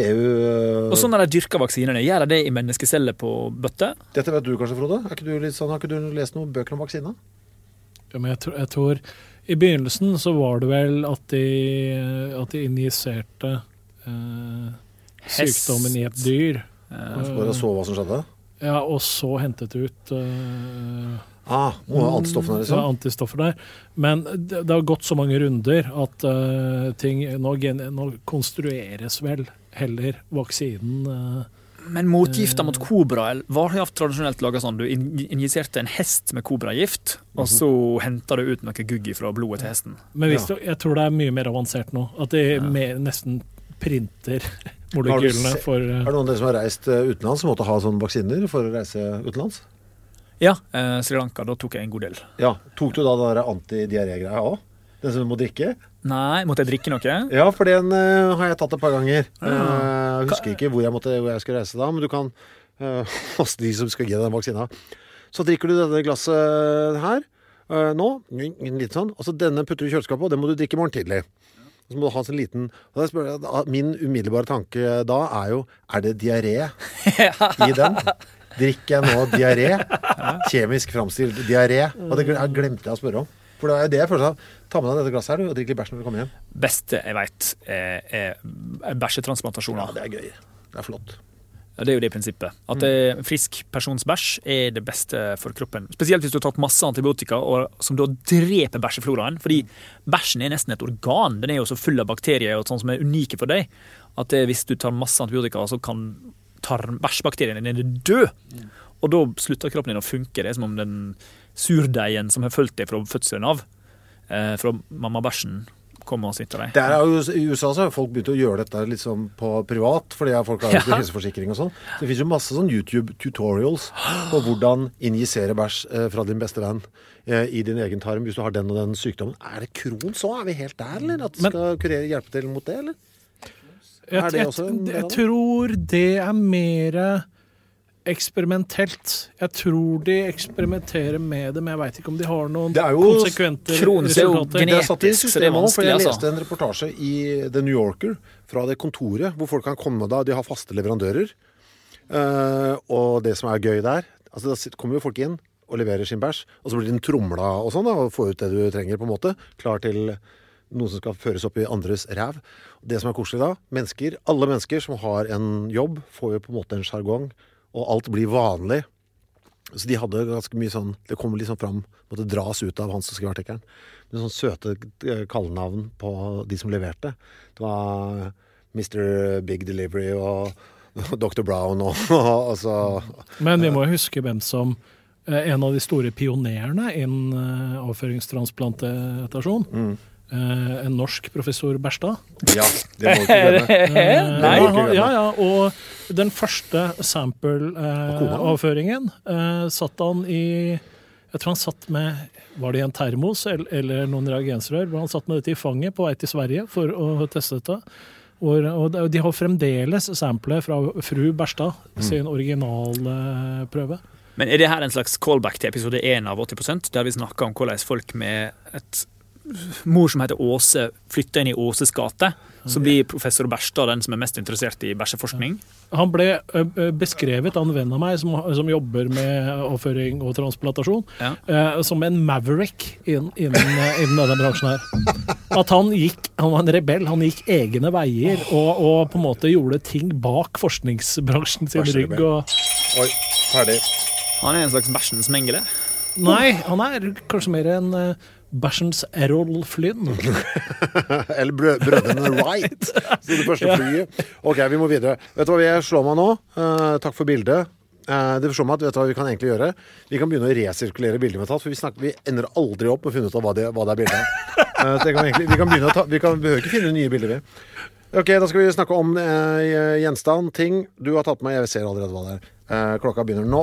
EU Og sånn når de dyrker vaksinene, gjør de det i menneskeceller på bøtte? Dette vet du kanskje, Frode? Er ikke du litt sånn, har ikke du lest noen bøker om vaksine? Ja, men jeg, tror, jeg tror I begynnelsen så var det vel at de, at de injiserte eh, sykdommen i et dyr. Så bare så hva som skjedde? Ja, og så hentet ut eh, Ah, antistoffene, liksom? Ja, antistoffer der. Men det, det har gått så mange runder at uh, ting nå, gen, nå konstrueres vel heller vaksinen eh, Men motgifta mot kobra var jo tradisjonelt laga sånn. Du in- injiserte en hest med kobragift, og så henta du ut noe gugg fra blodet til hesten. Men hvis du, jeg tror det er mye mer avansert nå. At de mer, nesten printer molekylene for Er det noen av dere som har reist eh, utenlands, som måtte ha sånne vaksiner for å reise utenlands? Ja, eh, Sri Lanka. Da tok jeg en god del. Ja. Tok du da den antidiaré-greia òg? Den som du må drikke? Nei, måtte jeg drikke noe? Ja, for den uh, har jeg tatt et par ganger. Eh, jeg husker ikke hvor jeg, måtte, hvor jeg skulle reise da, men du kan uh, hos de som skal gi deg den vaksina. Så drikker du dette glasset her nå, litt sånn, og så denne putter du i kjøleskapet, og den må du drikke i morgen tidlig. Og så må du ha en sånn liten jeg, Min umiddelbare tanke da er jo Er det diaré i den? Drikker jeg nå diaré? Kjemisk framstilt diaré? Og det glemte jeg å spørre om. For det er jo det jeg føler sånn Ta med deg dette glasset her du, og drikk litt bæsj når du kommer hjem. beste jeg veit, er, er bæsjetransplantasjoner. Det er gøy. Det er flott. Ja, det er jo det prinsippet. At mm. frisk persons bæsj er det beste for kroppen. Spesielt hvis du har tatt masse antibiotika og, som da dreper bæsjefloraen. Fordi bæsjen er nesten et organ. Den er jo så full av bakterier og sånn som er unike for deg. At det, hvis du tar masse antibiotika, så kan bæsjbakteriene dine dø. Og da slutter kroppen din å funke. Det er som om den surdeigen som har fulgt deg fra fødselen av, eh, fra mammabæsjen, komme og sitte. Det er jo, I USA så har folk begynt å gjøre dette liksom på privat, fordi folk har jo ikke Ja. helseforsikring og sånn. Så Det finnes jo masse sånn YouTube-tutorials på hvordan injisere bæsj eh, fra din beste venn eh, i din egen tarm hvis du har den og den sykdommen. Er det Crohns så? Er vi helt der, eller? At det skal kurere, hjelpe til mot det, eller? Er det også en jeg, jeg tror det er mer eksperimentelt. Jeg tror de eksperimenterer med det, men jeg veit ikke om de har noen konsekvente er resultater. Det er så det er vanskelig, jeg altså. leste en reportasje i The New Yorker fra det kontoret hvor folk kan komme da. De har faste leverandører. Eh, og det som er gøy der altså Da kommer jo folk inn og leverer sin bæsj, og så blir den tromla og sånn, da, og får ut det du trenger, på en måte. Klar til noe som skal føres opp i andres ræv. Det som er koselig da, mennesker, alle mennesker som har en jobb, får jo på en måte en sjargong, og alt blir vanlig. Så de hadde ganske mye sånn Det kommer liksom fram Måtte dras ut av han som skrev artikkelen. Med sånne søte eh, kallenavn på de som leverte. Det var Mr. Big Delivery og Dr. Brown og så. Men vi må huske hvem som eh, En av de store pionerene innen overføringstransplantasjon. avføringstransplantasjon. Mm. Eh, en norsk professor Berstad. Ja, det må du ikke glemme. Eh, Nei. ja, ja, ja, og den første sample-avføringen eh, satt han i Jeg tror han satt med Var det i en termos eller, eller noen reagensrør? Han satt med dette i fanget på vei til Sverige for å teste dette. Og, og de- har fremdeles samplet fra fru Berstad sin originalprøve. Men er det her en slags callback til episode 1 av 80% der vi snakker om hvordan folk med et mor som heter Åse, flytter inn i Åses gate? Så blir professor Berstad den som er mest interessert i bæsjeforskning. Han ble ø, ø, beskrevet av en venn av meg som, som jobber med avføring og transplantasjon, Ja. eh, som en maverick inn- innen, eh, innen denne bransjen her. At han gikk, han var en rebell, han gikk egne veier og, og på en måte gjorde ting bak forskningsbransjen sin rygg. Og, Oi, ferdig. Han er en slags bæsjens mengele. nei, han er kanskje mer en uh, bæsjens Errol Flynn. Eller brø brødrene Wright. Så det første flyet. Ok, vi må videre. Vet du hva vi slår meg nå? Uh, takk for bildet. Uh, det forstår meg at vet du hva vi kan egentlig gjøre? Vi kan begynne å resirkulere bilder vi har tatt. For vi, snakker, vi ender aldri opp med å finne ut av hva det, hva det er bilde av. Eh, så kan vi, egentlig, vi kan begynne å ta Vi kan, behøver ikke finne nye bilder, vi. Ok, da skal vi snakke om gjenstand, ting du har tatt med. Jeg ser allerede hva det er. Eh, klokka begynner nå.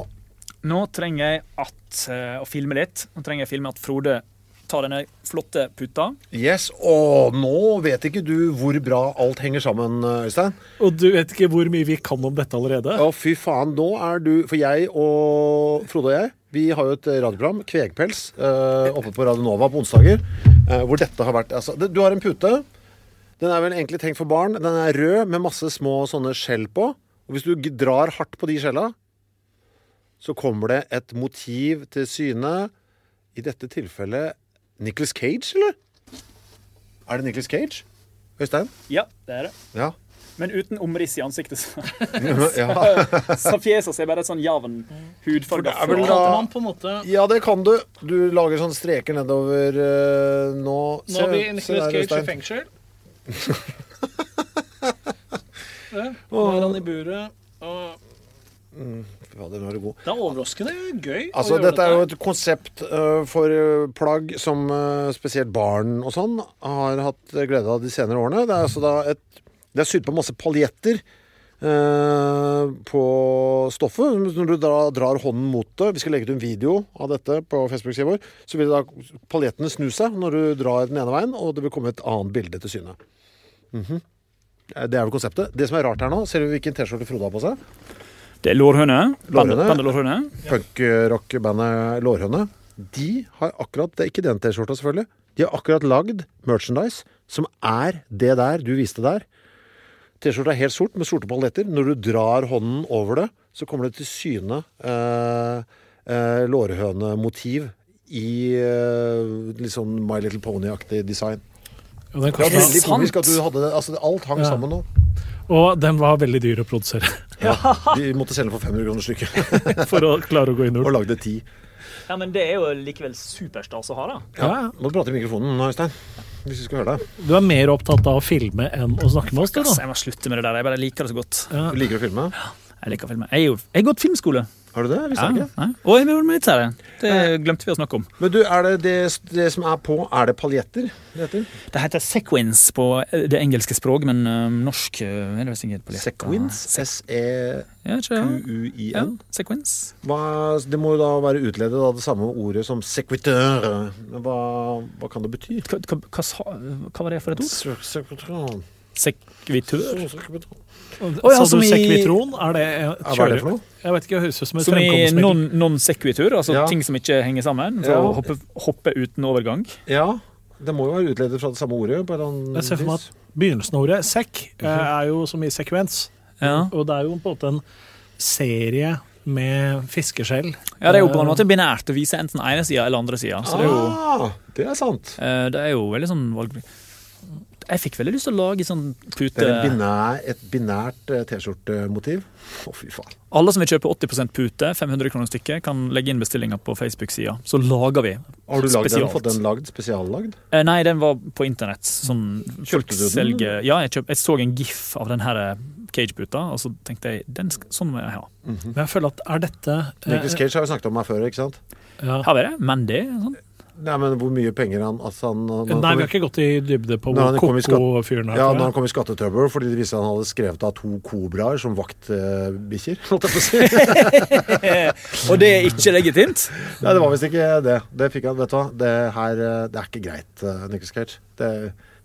Nå trenger jeg at, å filme litt. Nå trenger jeg å filme at Frode tar denne flotte puta. Yes, Og nå vet ikke du hvor bra alt henger sammen, Øystein. Og du vet ikke hvor mye vi kan om dette allerede? Å, fy faen. Nå er du For jeg og Frode og jeg, vi har jo et radioprogram, Kvegpels, eh, oppe på Radio Nova på onsdager, eh, hvor dette har vært altså, det, Du har en pute. Den er vel egentlig tenkt for barn. Den er rød med masse små sånne skjell på. Og hvis du drar hardt på de skjella, så kommer det et motiv til syne. I dette tilfellet Nicholas Cage, eller? Er det Nicholas Cage? Øystein? Ja, det er det. Ja. Men uten omriss i ansiktet. Så, ja. så fjeset ser bare et sånn jevn hudfarge. det vel da- Ja, det kan du. Du lager sånne streker nedover uh, nå. Nå har vi Nicolas Cage i fengsel. Nå er han i buret. Og Ja, nå er god. det er overraskende gøy. Altså, gjøre dette er jo et konsept uh, for eh, plagg som uh, spesielt barn og sånn har hatt glede av de senere årene. Det er altså da et Det er sydd på masse paljetter Uh, på stoffet. Når du da drar hånden mot det Vi skal legge ut en video av dette på Facebook-sida vår. Så vil da paljettene snu seg når du drar den ene veien, og det vil komme et annet bilde til syne. Mm -hmm. Det er vel konseptet. Det som er rart her nå, ser du hvilken T-skjorte Frode har på seg? Det er lårhøne. Bandet Lårhøne. bandet lårhøne. punkrock-bandet Lårhøne. De har akkurat Det er ikke den T-skjorta, selvfølgelig. De har akkurat lagd merchandise som er det der du viste der. T-skjorta er helt sort med sorte paljetter. Når du drar hånden over det, så kommer det til syne eh, eh, lårhønemotiv i eh, litt sånn My Little Pony-aktig design. Ja, Det kostet- veldig komisk at du hadde det. Altså, alt hang Ja. sammen nå. Og den var veldig dyr å produsere Ja, De måtte selge for 500 kroner stykket. for å klare å gå i null. Og lagde ti. Ja, men det er jo likevel superstas å ha, da. Ja, Må du prate i mikrofonen nå, Øystein. Hvis vi skal høre deg. du er mer opptatt av å filme enn å snakke med oss, du, da. jeg må slutte med det der. Jeg bare liker det så godt. Ja. Du liker å filme? Ja, Jeg liker å filme. Jeg, er jo, jeg har gått filmskole. Har du det? Visste Ja, ikke. Og militæret. Det glemte vi å snakke om. Men du, er det, det det som er på, er det paljetter det heter? Det heter sequins på eh, det engelske språk, men eh, norsk eh, er det ikke paljetter. Sequins? Ikke det? Ja, S-E-Q-U-I-N? sequins. Hva- Det må jo da være utledet av det samme ordet som sequitur. Hva, hva kan det bety? Hva, hva, hva, var det for et ord? Sekretær. Sekvitør? Å ja, Sa du sekvitron? Er det kjører, hva er det for noe? Jeg vet ikke, det høres ut som et Som i fremkomstmiddel. non- non-sekvitur, altså Ja. ting som ikke henger sammen. For Ja. å hoppe, hoppe uten overgang. Ja, det må jo være utledet fra det samme ordet. På en Jeg ser for meg at begynnelsen av ordet sekk eh, er jo som i sekvens. Ja. Og det er jo på en måte en serie med fiskeskjell. Ja, det er jo på en måte binært å vise enten ene sida eller andre sida. Så det er jo Ah, det er sant. Eh, Det er jo veldig sånn valg... Jeg fikk veldig lyst til å lage sånn pute Det er en binær, et binært eh, T-skjortemotiv. Å, fy faen. Alle som vil kjøpe 80% pute, 500 kroner stykket, kan legge inn bestillinger på Facebook-sida. Så lager vi Har du lagd den, fått den lagd, spesiallagd? Eh, Nei, den var på internett. Sånn, Kjøpte du den? selger Ja, jeg, kjøp, jeg så en gif av den her eh, cage-puta, og så tenkte jeg den skal, sånn må jeg ha. Men jeg føler at er dette eh, Nicolas Cage har vi snakket om her før, ikke sant? ja. Har vi det? Mandy. det sånn. Nei, men hvor mye penger han altså han, når han Nei, vi har ikke gått i dybde på skatt- ko-ko-fyren er. Ja, når han kom i skattetrøbbel fordi det viste han hadde skrevet av to kobraer som vaktbikkjer, si. Og det er ikke legitimt? Nei, det var visst ikke det. Det fikk han, vet du hva. Det her, eh, det er ikke greit, uh, Cage. Det,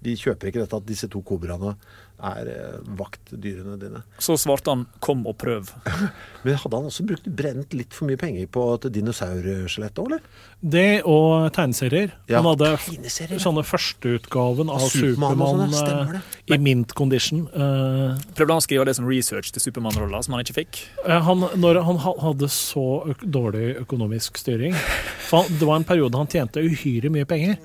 de kjøper ikke dette at disse to kobraene er eh, vaktdyrene dine. Så svarte han 'kom og prøv'. Men hadde han også brukt brent litt for mye penger på et dinosaurskjelett òg, eller? Det og tegneserier. Ja, Han hadde tegneserier, sånne førsteutgaven av Superman sånn, Supermann ja, eh, i mint condition. Eh, Prøvde han å skrive det som research til Supermann-rolla, som han ikke fikk? Han, når han hadde så dårlig økonomisk styring for han, Det var en periode han tjente uhyre mye penger.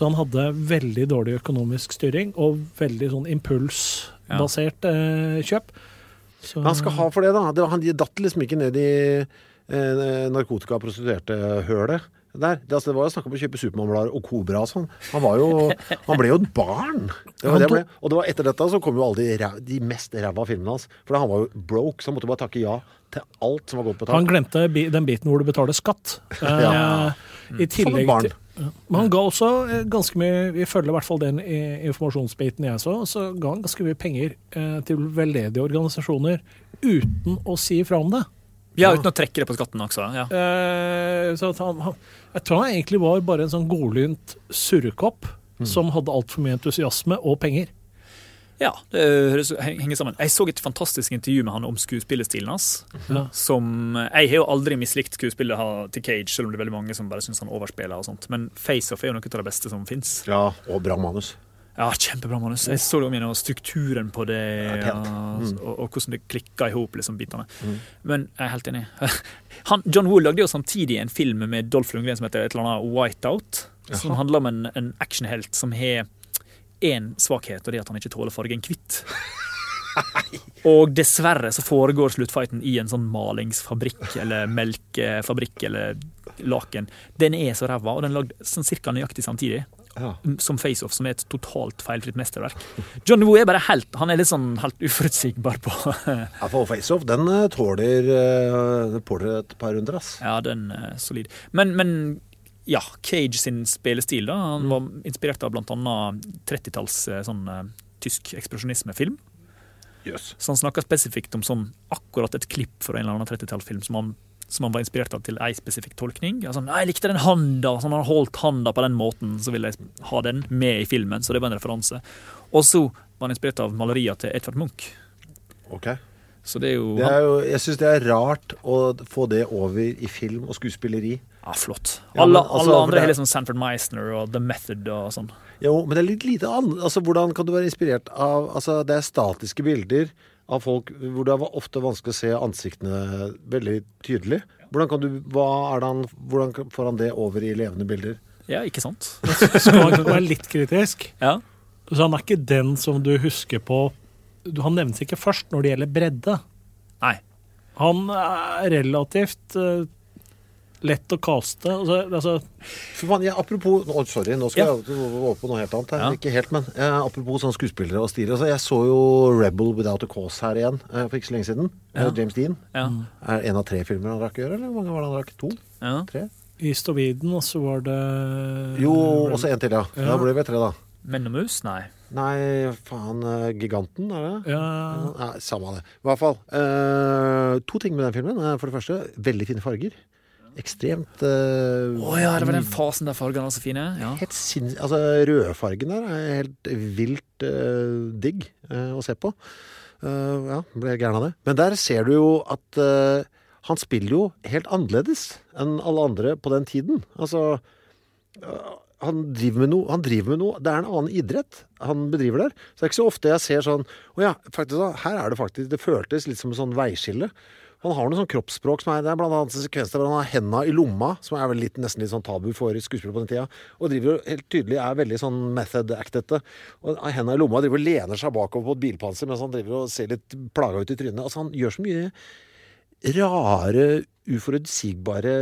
Så han hadde veldig dårlig økonomisk styring og veldig sånn impulsbasert eh, kjøp. Så, han skal ha for det, da. Det, var- han de datt liksom ikke ned i eh, narkotika- og prostituerte-hølet. Der. Det, altså, det var jo snakk om å kjøpe Supermann-blader og Kobra og sånn. Han var jo Han ble jo et barn. Det var det ble. Og det var etter dette så kom jo alle de, rev, de mest ræva filmene hans. For han var jo broke, så han måtte bare takke ja til alt som var godt betalt. han glemte bi den biten hvor du betaler skatt. Eh, Ja. I tillegg barn. til ja. Men han ga også eh, ganske mye Vi følger i hvert fall den informasjonsbiten jeg så. Så ga han ganske mye penger eh, til veldedige organisasjoner uten å si ifra om det. Ja, uten å trekke det på skatten også. ja. Eh, så han, han, jeg tror han egentlig var bare en sånn godlynt surrekopp som hadde altfor mye entusiasme og penger. Ja, det henger sammen. Jeg så et fantastisk intervju med han om skuespillerstilen hans. Ja. Som, jeg har jo aldri mislikt skuespillet til Cage, selv om det er veldig mange som bare syns han overspiller. og sånt. Men FaceOff er jo noe av det beste som fins. Ja, og bra manus. Ja, kjempebra manus. Jeg så det om igjen, og strukturen på det, Ja, Mm. og, og hvordan det klikka i hop, liksom, bitene. Men jeg er helt enig. Han, John Woo lagde jo samtidig en film med Dolph Lundgren som heter et eller annet Whiteout. Som handler om en, en actionhelt som har én svakhet, og det er at han ikke tåler fargen hvitt. Og dessverre så foregår sluttfighten i en sånn malingsfabrikk eller melkefabrikk eller laken. Den er så ræva, og den er lagd sånn cirka nøyaktig samtidig Ja. som FaceOff, som er et totalt feilfritt mesterverk. John Woo er bare helt Han er litt sånn helt uforutsigbar på Ja, for FaceOff, den eh, tåler, eh, den tåler et par runder, ass. Ja, den er solid. Men, men ja, Cage sin spillestil, da. Han var inspirert av annet 30-talls eh, sånn eh, tysk ekspresjonismefilm. Yes. Så han snakka spesifikt om sånn akkurat et klipp fra en eller annen 30-tallsfilm som han som han var inspirert av til ei spesifikk tolkning. Altså, jeg likte den handa, så han holdt handa på den måten, så ville jeg ha den med i filmen. Så det var en referanse. Og så var han inspirert av malerier til Edvard Munch. Ok. Så det er jo, Det er jo, jeg syns det er rart å få det over i film og skuespilleri. Ja, flott. Ja, alle, men altså, alle andre det- har liksom Sanford Meisner og The Method og sånn. Jo, men det er litt lite annet. Altså, hvordan kan du være inspirert av Altså, det er statiske bilder av folk hvor det er ofte vanskelig å se ansiktene veldig tydelig. Hvordan, kan du, er han, hvordan får han det over i levende bilder? Ja, ikke sant? Skal han være litt kritisk? Ja. Så han er ikke den som du husker på Han nevnes ikke først når det gjelder bredde. Nei. Han er relativt eh, lett å kaste. Altså, altså, jeg, apropos å, Sorry, nå skal Ja. jeg over på noe helt annet. Her. Ja. Ikke helt, men eh, apropos sånn skuespillere og stil. Altså, jeg så jo Rebel Without a Cause her igjen eh, for ikke så lenge siden. Eh, Ja. James Dean. Ja. Er en av tre filmer han rakk å gjøre, eller hvor mange var det han rakk? To? ja. Tre? East of Eden, og så var det Jo, også en til, ja. Ja. Da ble vi tre, da. Menn og mus? Nei. Nei, faen. eh, Giganten, er det? Ja, Nei, samme det. I hvert fall. eh, to ting med den filmen. Eh, For det første, veldig fine farger. Ekstremt uh, oh, ja, det var den fasen der fargene var så fine? Ja. Helt sinns... Altså, rødfargen der er helt vilt uh, digg uh, å se på. Ja, ble gæren av det. Men der ser du jo at han spiller jo helt annerledes enn alle andre på den tiden. Altså han driver, med noe, han driver med noe Det er en annen idrett han bedriver der. Så det er ikke så ofte jeg ser sånn Å ja, faktisk, her er det faktisk Det føltes litt som et sånn veiskille. Han har noe sånn kroppsspråk som er Det er blant annet en hvor han har henda i lomma, som er vel litt, nesten litt sånn tabu for skuespillere på den tida. Og driver helt tydelig er veldig sånn method actete. Henda i lomma driver og lener seg bakover på et bilpanser mens han driver og ser litt plaga ut i trynet. Altså, han gjør så mye rare, uforutsigbare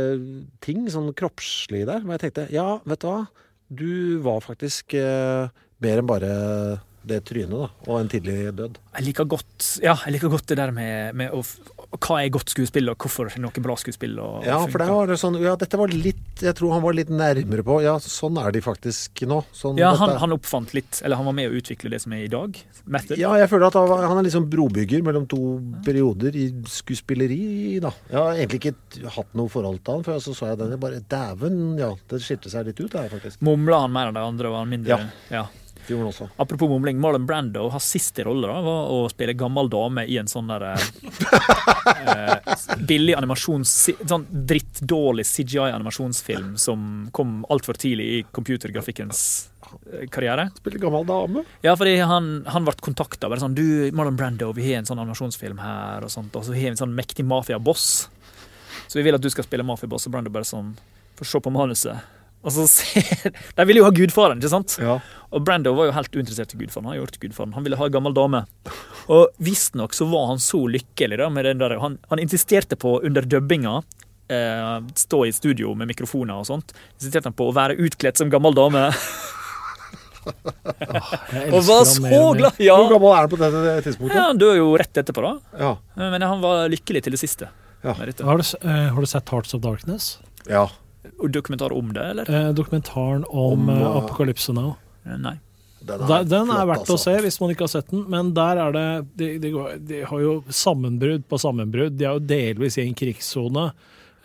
ting, sånn kroppslig der. hvor jeg tenkte ja, vet du hva, du var faktisk eh, mer enn bare det trynet, da, og en tidlig død. Jeg liker godt, ja, jeg liker godt det der med, med å, hva er godt skuespill, og hvorfor er noe bra skuespill. ja, for det var det sånn, ja, dette var litt Jeg tror han var litt nærmere på Ja, sånn er de faktisk nå. Sånn, ja, han, han, oppfant litt, eller han var med å utvikle det som er i dag? Method. Ja, jeg føler at han er liksom brobygger mellom to perioder i skuespilleri, da. Jeg har egentlig ikke hatt noe forhold til han før, så så jeg den. Bare dæven, ja. Det skilte seg litt ut der, faktisk. Mumla han mer enn de andre, var han mindre Ja. ja. Apropos mumling, Marlon Brando, hans siste rolle da, var å spille gammel dame i en sånn der eh, billig animasjons... Sånn drittdårlig CGI-animasjonsfilm som kom altfor tidlig i computergrafikkens eh, karriere. Spille gammel dame? Ja, fordi han, han ble kontakta. Sånn, du, Marlon Brando, vi har en sånn animasjonsfilm her, og sånt, og så har vi en sånn mektig mafiaboss. Så vi vil at du skal spille mafiaboss, og Brando bare sånn Få se på manuset. Og så ser, De ville jo ha gudfaren, ikke sant? Ja. Og Brando var jo helt uinteressert i gudfaren. Han har gjort gudfaren. Han ville ha en gammel dame. Og visstnok så var han så lykkelig da med den der Han, han insisterte på under dubbinga eh, stå i studio med mikrofoner og sånt. Insisterte han på å være utkledd som gammel dame. oh, og var så glad! Ja. Hvor gammel er han på dette tidspunktet? Ja, Han dør jo rett etterpå, da. Ja. Men han var lykkelig til det siste. Ja. Har, du, uh, har, du, sett Hearts of Darkness? Ja. Dokumentar om det, eller? Eh, dokumentaren om, om uh, Apokalypse Now. Nei. Den er, den er verdt altså. å se hvis man ikke har sett den, men der er det De, de, de har jo sammenbrudd på sammenbrudd. De er jo delvis i en krigssone.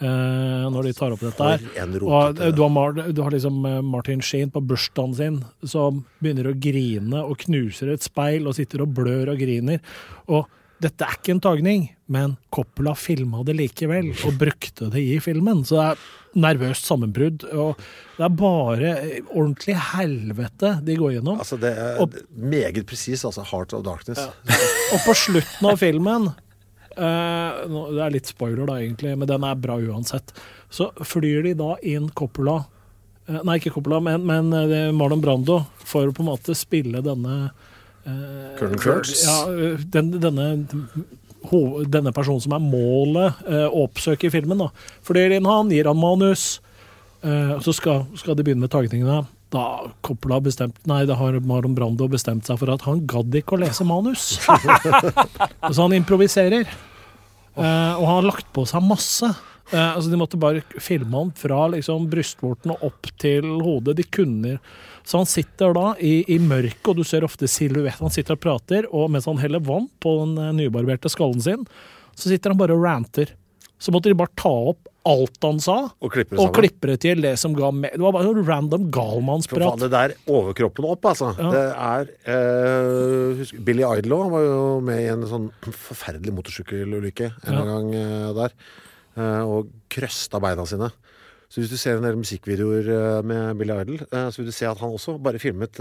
eh, når de tar opp dette her. Og du har, du har liksom Martin Sheen på bursdagen sin som begynner å grine og knuser et speil og sitter og blør og griner. Og dette er ikke en tagning, men Coppola filma det likevel og brukte det i filmen. Så det er nervøst sammenbrudd. Og det er bare ordentlig helvete de går gjennom. Altså Det er og, meget presis, altså. Heart of Darkness. Ja. og på slutten av filmen uh, Det er litt spoiler, da, egentlig, men den er bra uansett. Så flyr de da inn Coppola uh, Nei, ikke Coppola, men, men uh, Marlon Brando for å på en måte spille denne Colonel Kurtz? Ja, den, denne denne personen som er målet, å å oppsøke i filmen. da. Fordi han gir han manus, uh, så skal, skal de begynne med tagningene. Da Coppola bestemt, nei, da har Marlon Brando bestemt seg for at han gadd ikke å lese manus. så han improviserer. Uh, og han har lagt på seg masse. Uh, altså De måtte bare filme han fra liksom brystvorten og opp til hodet. De kunne Så han sitter da i, i mørket, og du ser ofte silhuett. Han sitter og prater, og mens han heller vann på den eh, nybarberte skallen sin, så sitter han bare og ranter. Så måtte de bare ta opp alt han sa, og klippe det, og klippe det til det som ga med. Det var bare noe random galmannsprat. Det der overkroppen opp, altså. Ja. Det er eh, Billy Idol var jo med i en sånn forferdelig motorsykkelulykke en ja. gang eh, der. Eh, og krøsta beina sine. Så hvis du ser en del musikkvideoer eh, med Billy Idol, eh, så vil du se at han også bare filmet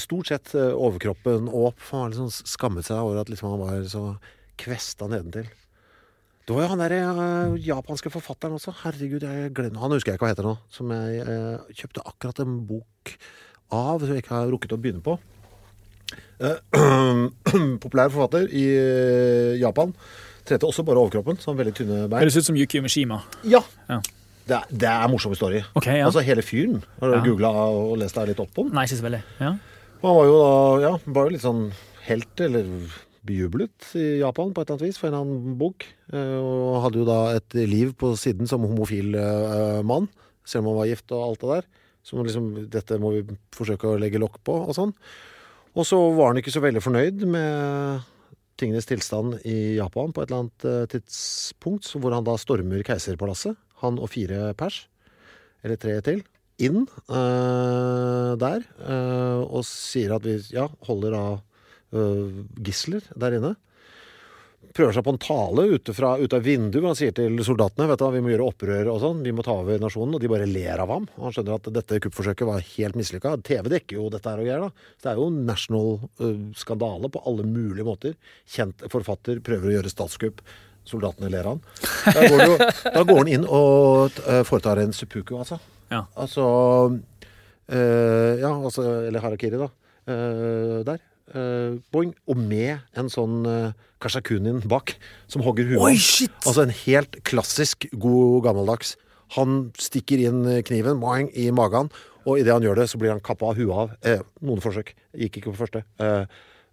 stort sett overkroppen opp. For han liksom skammet seg over at liksom han var så kvesta nedentil. Det var jo han der uh, japanske forfatteren også. Herregud, jeg glemmer Han husker jeg ikke hva heter nå. Som jeg uh, kjøpte akkurat en bok av, som jeg ikke har rukket å begynne på. Uh, populær forfatter i Japan. Trente også bare overkroppen, sånn veldig tynne bein. Høres ut som Yuki Mishima. Ja. ja. Det, er, det er morsom historie. Okay, ja. Altså Hele fyren. Har du ja. googla og lest deg litt opp om? Nei, ikke så veldig. Ja. Han var jo da ja, var jo litt sånn helt, eller bejublet i Japan på et eller annet vis for en annen bok. Og hadde jo da et liv på siden som homofil uh, mann, selv om han var gift og alt det der. Så liksom, dette må vi forsøke å legge lokk på og sånn. Og så var han ikke så veldig fornøyd med tingenes tilstand i Japan på et eller annet tidspunkt, hvor han da stormer keiserpalasset. Han og fire pers, eller tre til, inn eh, der eh, og sier at vi ja, holder av eh, gisler der inne. Prøver seg på en tale ute, fra, ute av vinduet. Han sier til soldatene vet du, vi må gjøre opprør og sånn. Vi må ta over nasjonen. Og de bare ler av ham. Han skjønner at dette kuppforsøket var helt mislykka. TV dekker jo dette her og greier. da. Så det er jo national skandale på alle mulige måter. Kjent forfatter prøver å gjøre statskupp. Soldatene ler av han. Da går, han inn og eh, foretar en seppuku, altså. Ja. Altså øh, Ja, altså Eller harakiri, da. Øh, der. Eh, boing. Og med en sånn kashakunin bak, som hogger huet. Oi, shit! Altså en helt klassisk god gammeldags. Han stikker inn kniven boing, i magen, og idet han gjør det, så blir han kappa huet av. Eh, noen forsøk. Gikk ikke på første. Eh,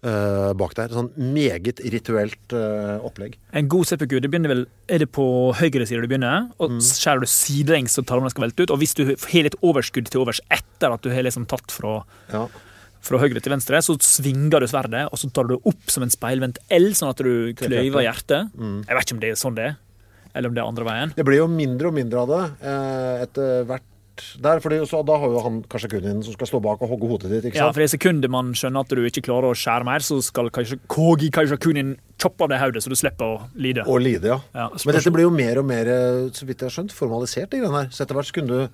bak der. Sånn meget rituelt eh, opplegg. En god seppuku, det begynner vel Er det på høyre side du begynner? Og Mm. skjærer du sidelengs så tarmene skal velte ut. Og hvis du har litt overskudd til overs etter at du har liksom tatt fra, Ja. fra høyre til venstre, så svinger du sverdet, og så tar du det opp som en speilvendt L, sånn at du kløyver hjertet. Mm. Jeg vet ikke om det er sånn det er, eller om det er andre veien. Det blir jo mindre og mindre av det eh, etter hvert der. Fordi, da har jo han kashakunien som skal stå bak og hogge hodet ditt. ikke Ja, for i sekundet man skjønner at du ikke klarer å skjære mer, så skal kanskje Kogi Kaishakunin choppe av deg hodet, så du slipper å lide. Og lide, ja. Ja, Men dette blir jo mer og mer, så vidt jeg har skjønt, formalisert. i den her. Så etter hvert kunne du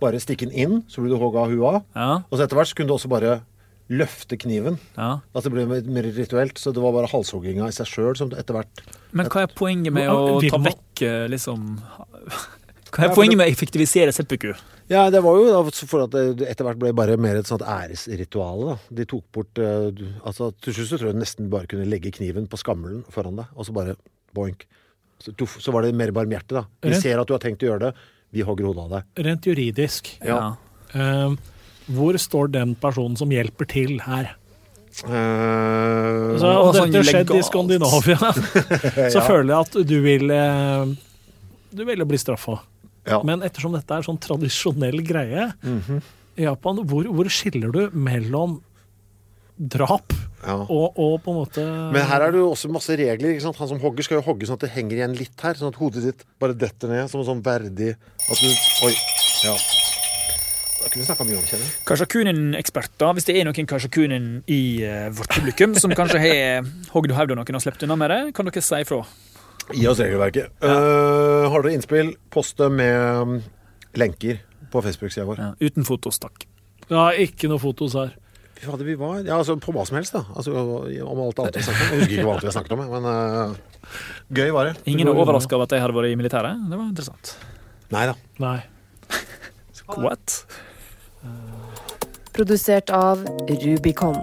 bare stikke den inn, så blir du hogga av hua. Ja, Og så etter hvert kunne du også bare løfte kniven. ja. At det ble mer mer rituelt. Så det var bare halshogginga i seg sjøl som etter hvert Men hva er poenget med å ta vekk eh, liksom Hva er poenget med å effektivisere seppuku? Ja, det var jo da for at det etter hvert ble bare mer et sånt æresritual. da. De tok bort eh, du- altså Til slutt så tror jeg du nesten bare kunne legge kniven på skammelen foran deg, og så bare boink. Så, tuff, så var det mer barmhjertig, da. Vi rent, ser at du har tenkt å gjøre det. Vi hogger hodet av deg. Rent juridisk, Ja. eh, hvor står den personen som hjelper til her? Uh, så, og om sånn dette skjedde i. Skandinavia, så Ja. føler jeg at du vil Du ville bli straffa. Ja. Men ettersom dette er sånn tradisjonell greie Mhm. i Japan, hvor, hvor skiller du mellom drap ja. og, og på en måte Men her er det jo også masse regler. ikke sant? Han som hogger, skal jo hogge sånn at det henger igjen litt her. Sånn at hodet ditt bare detter ned som en sånn verdig At du Oi. Ja. Kashakunin-eksperter, hvis det er noen Kashakunin i uh, vårt publikum som kanskje har hogd hodet av noen og sluppet unna med det, kan dere si ifra. Gi oss regelverket. Uh, har dere innspill, post det med mm, lenker på Facebook-sida vår. Ja, uten fotos, takk. Ja, ikke noe fotos her. Fy fader, vi var Ja, altså på hva som helst, da. Altså om alt annet vi har snakket om. Jeg husker ikke hva annet vi har snakket om, men uh, gøy var det. Ingen er overraska over at jeg hadde vært i militæret. Det var interessant. Nei da. Nei. What? Produsert av Rubicon.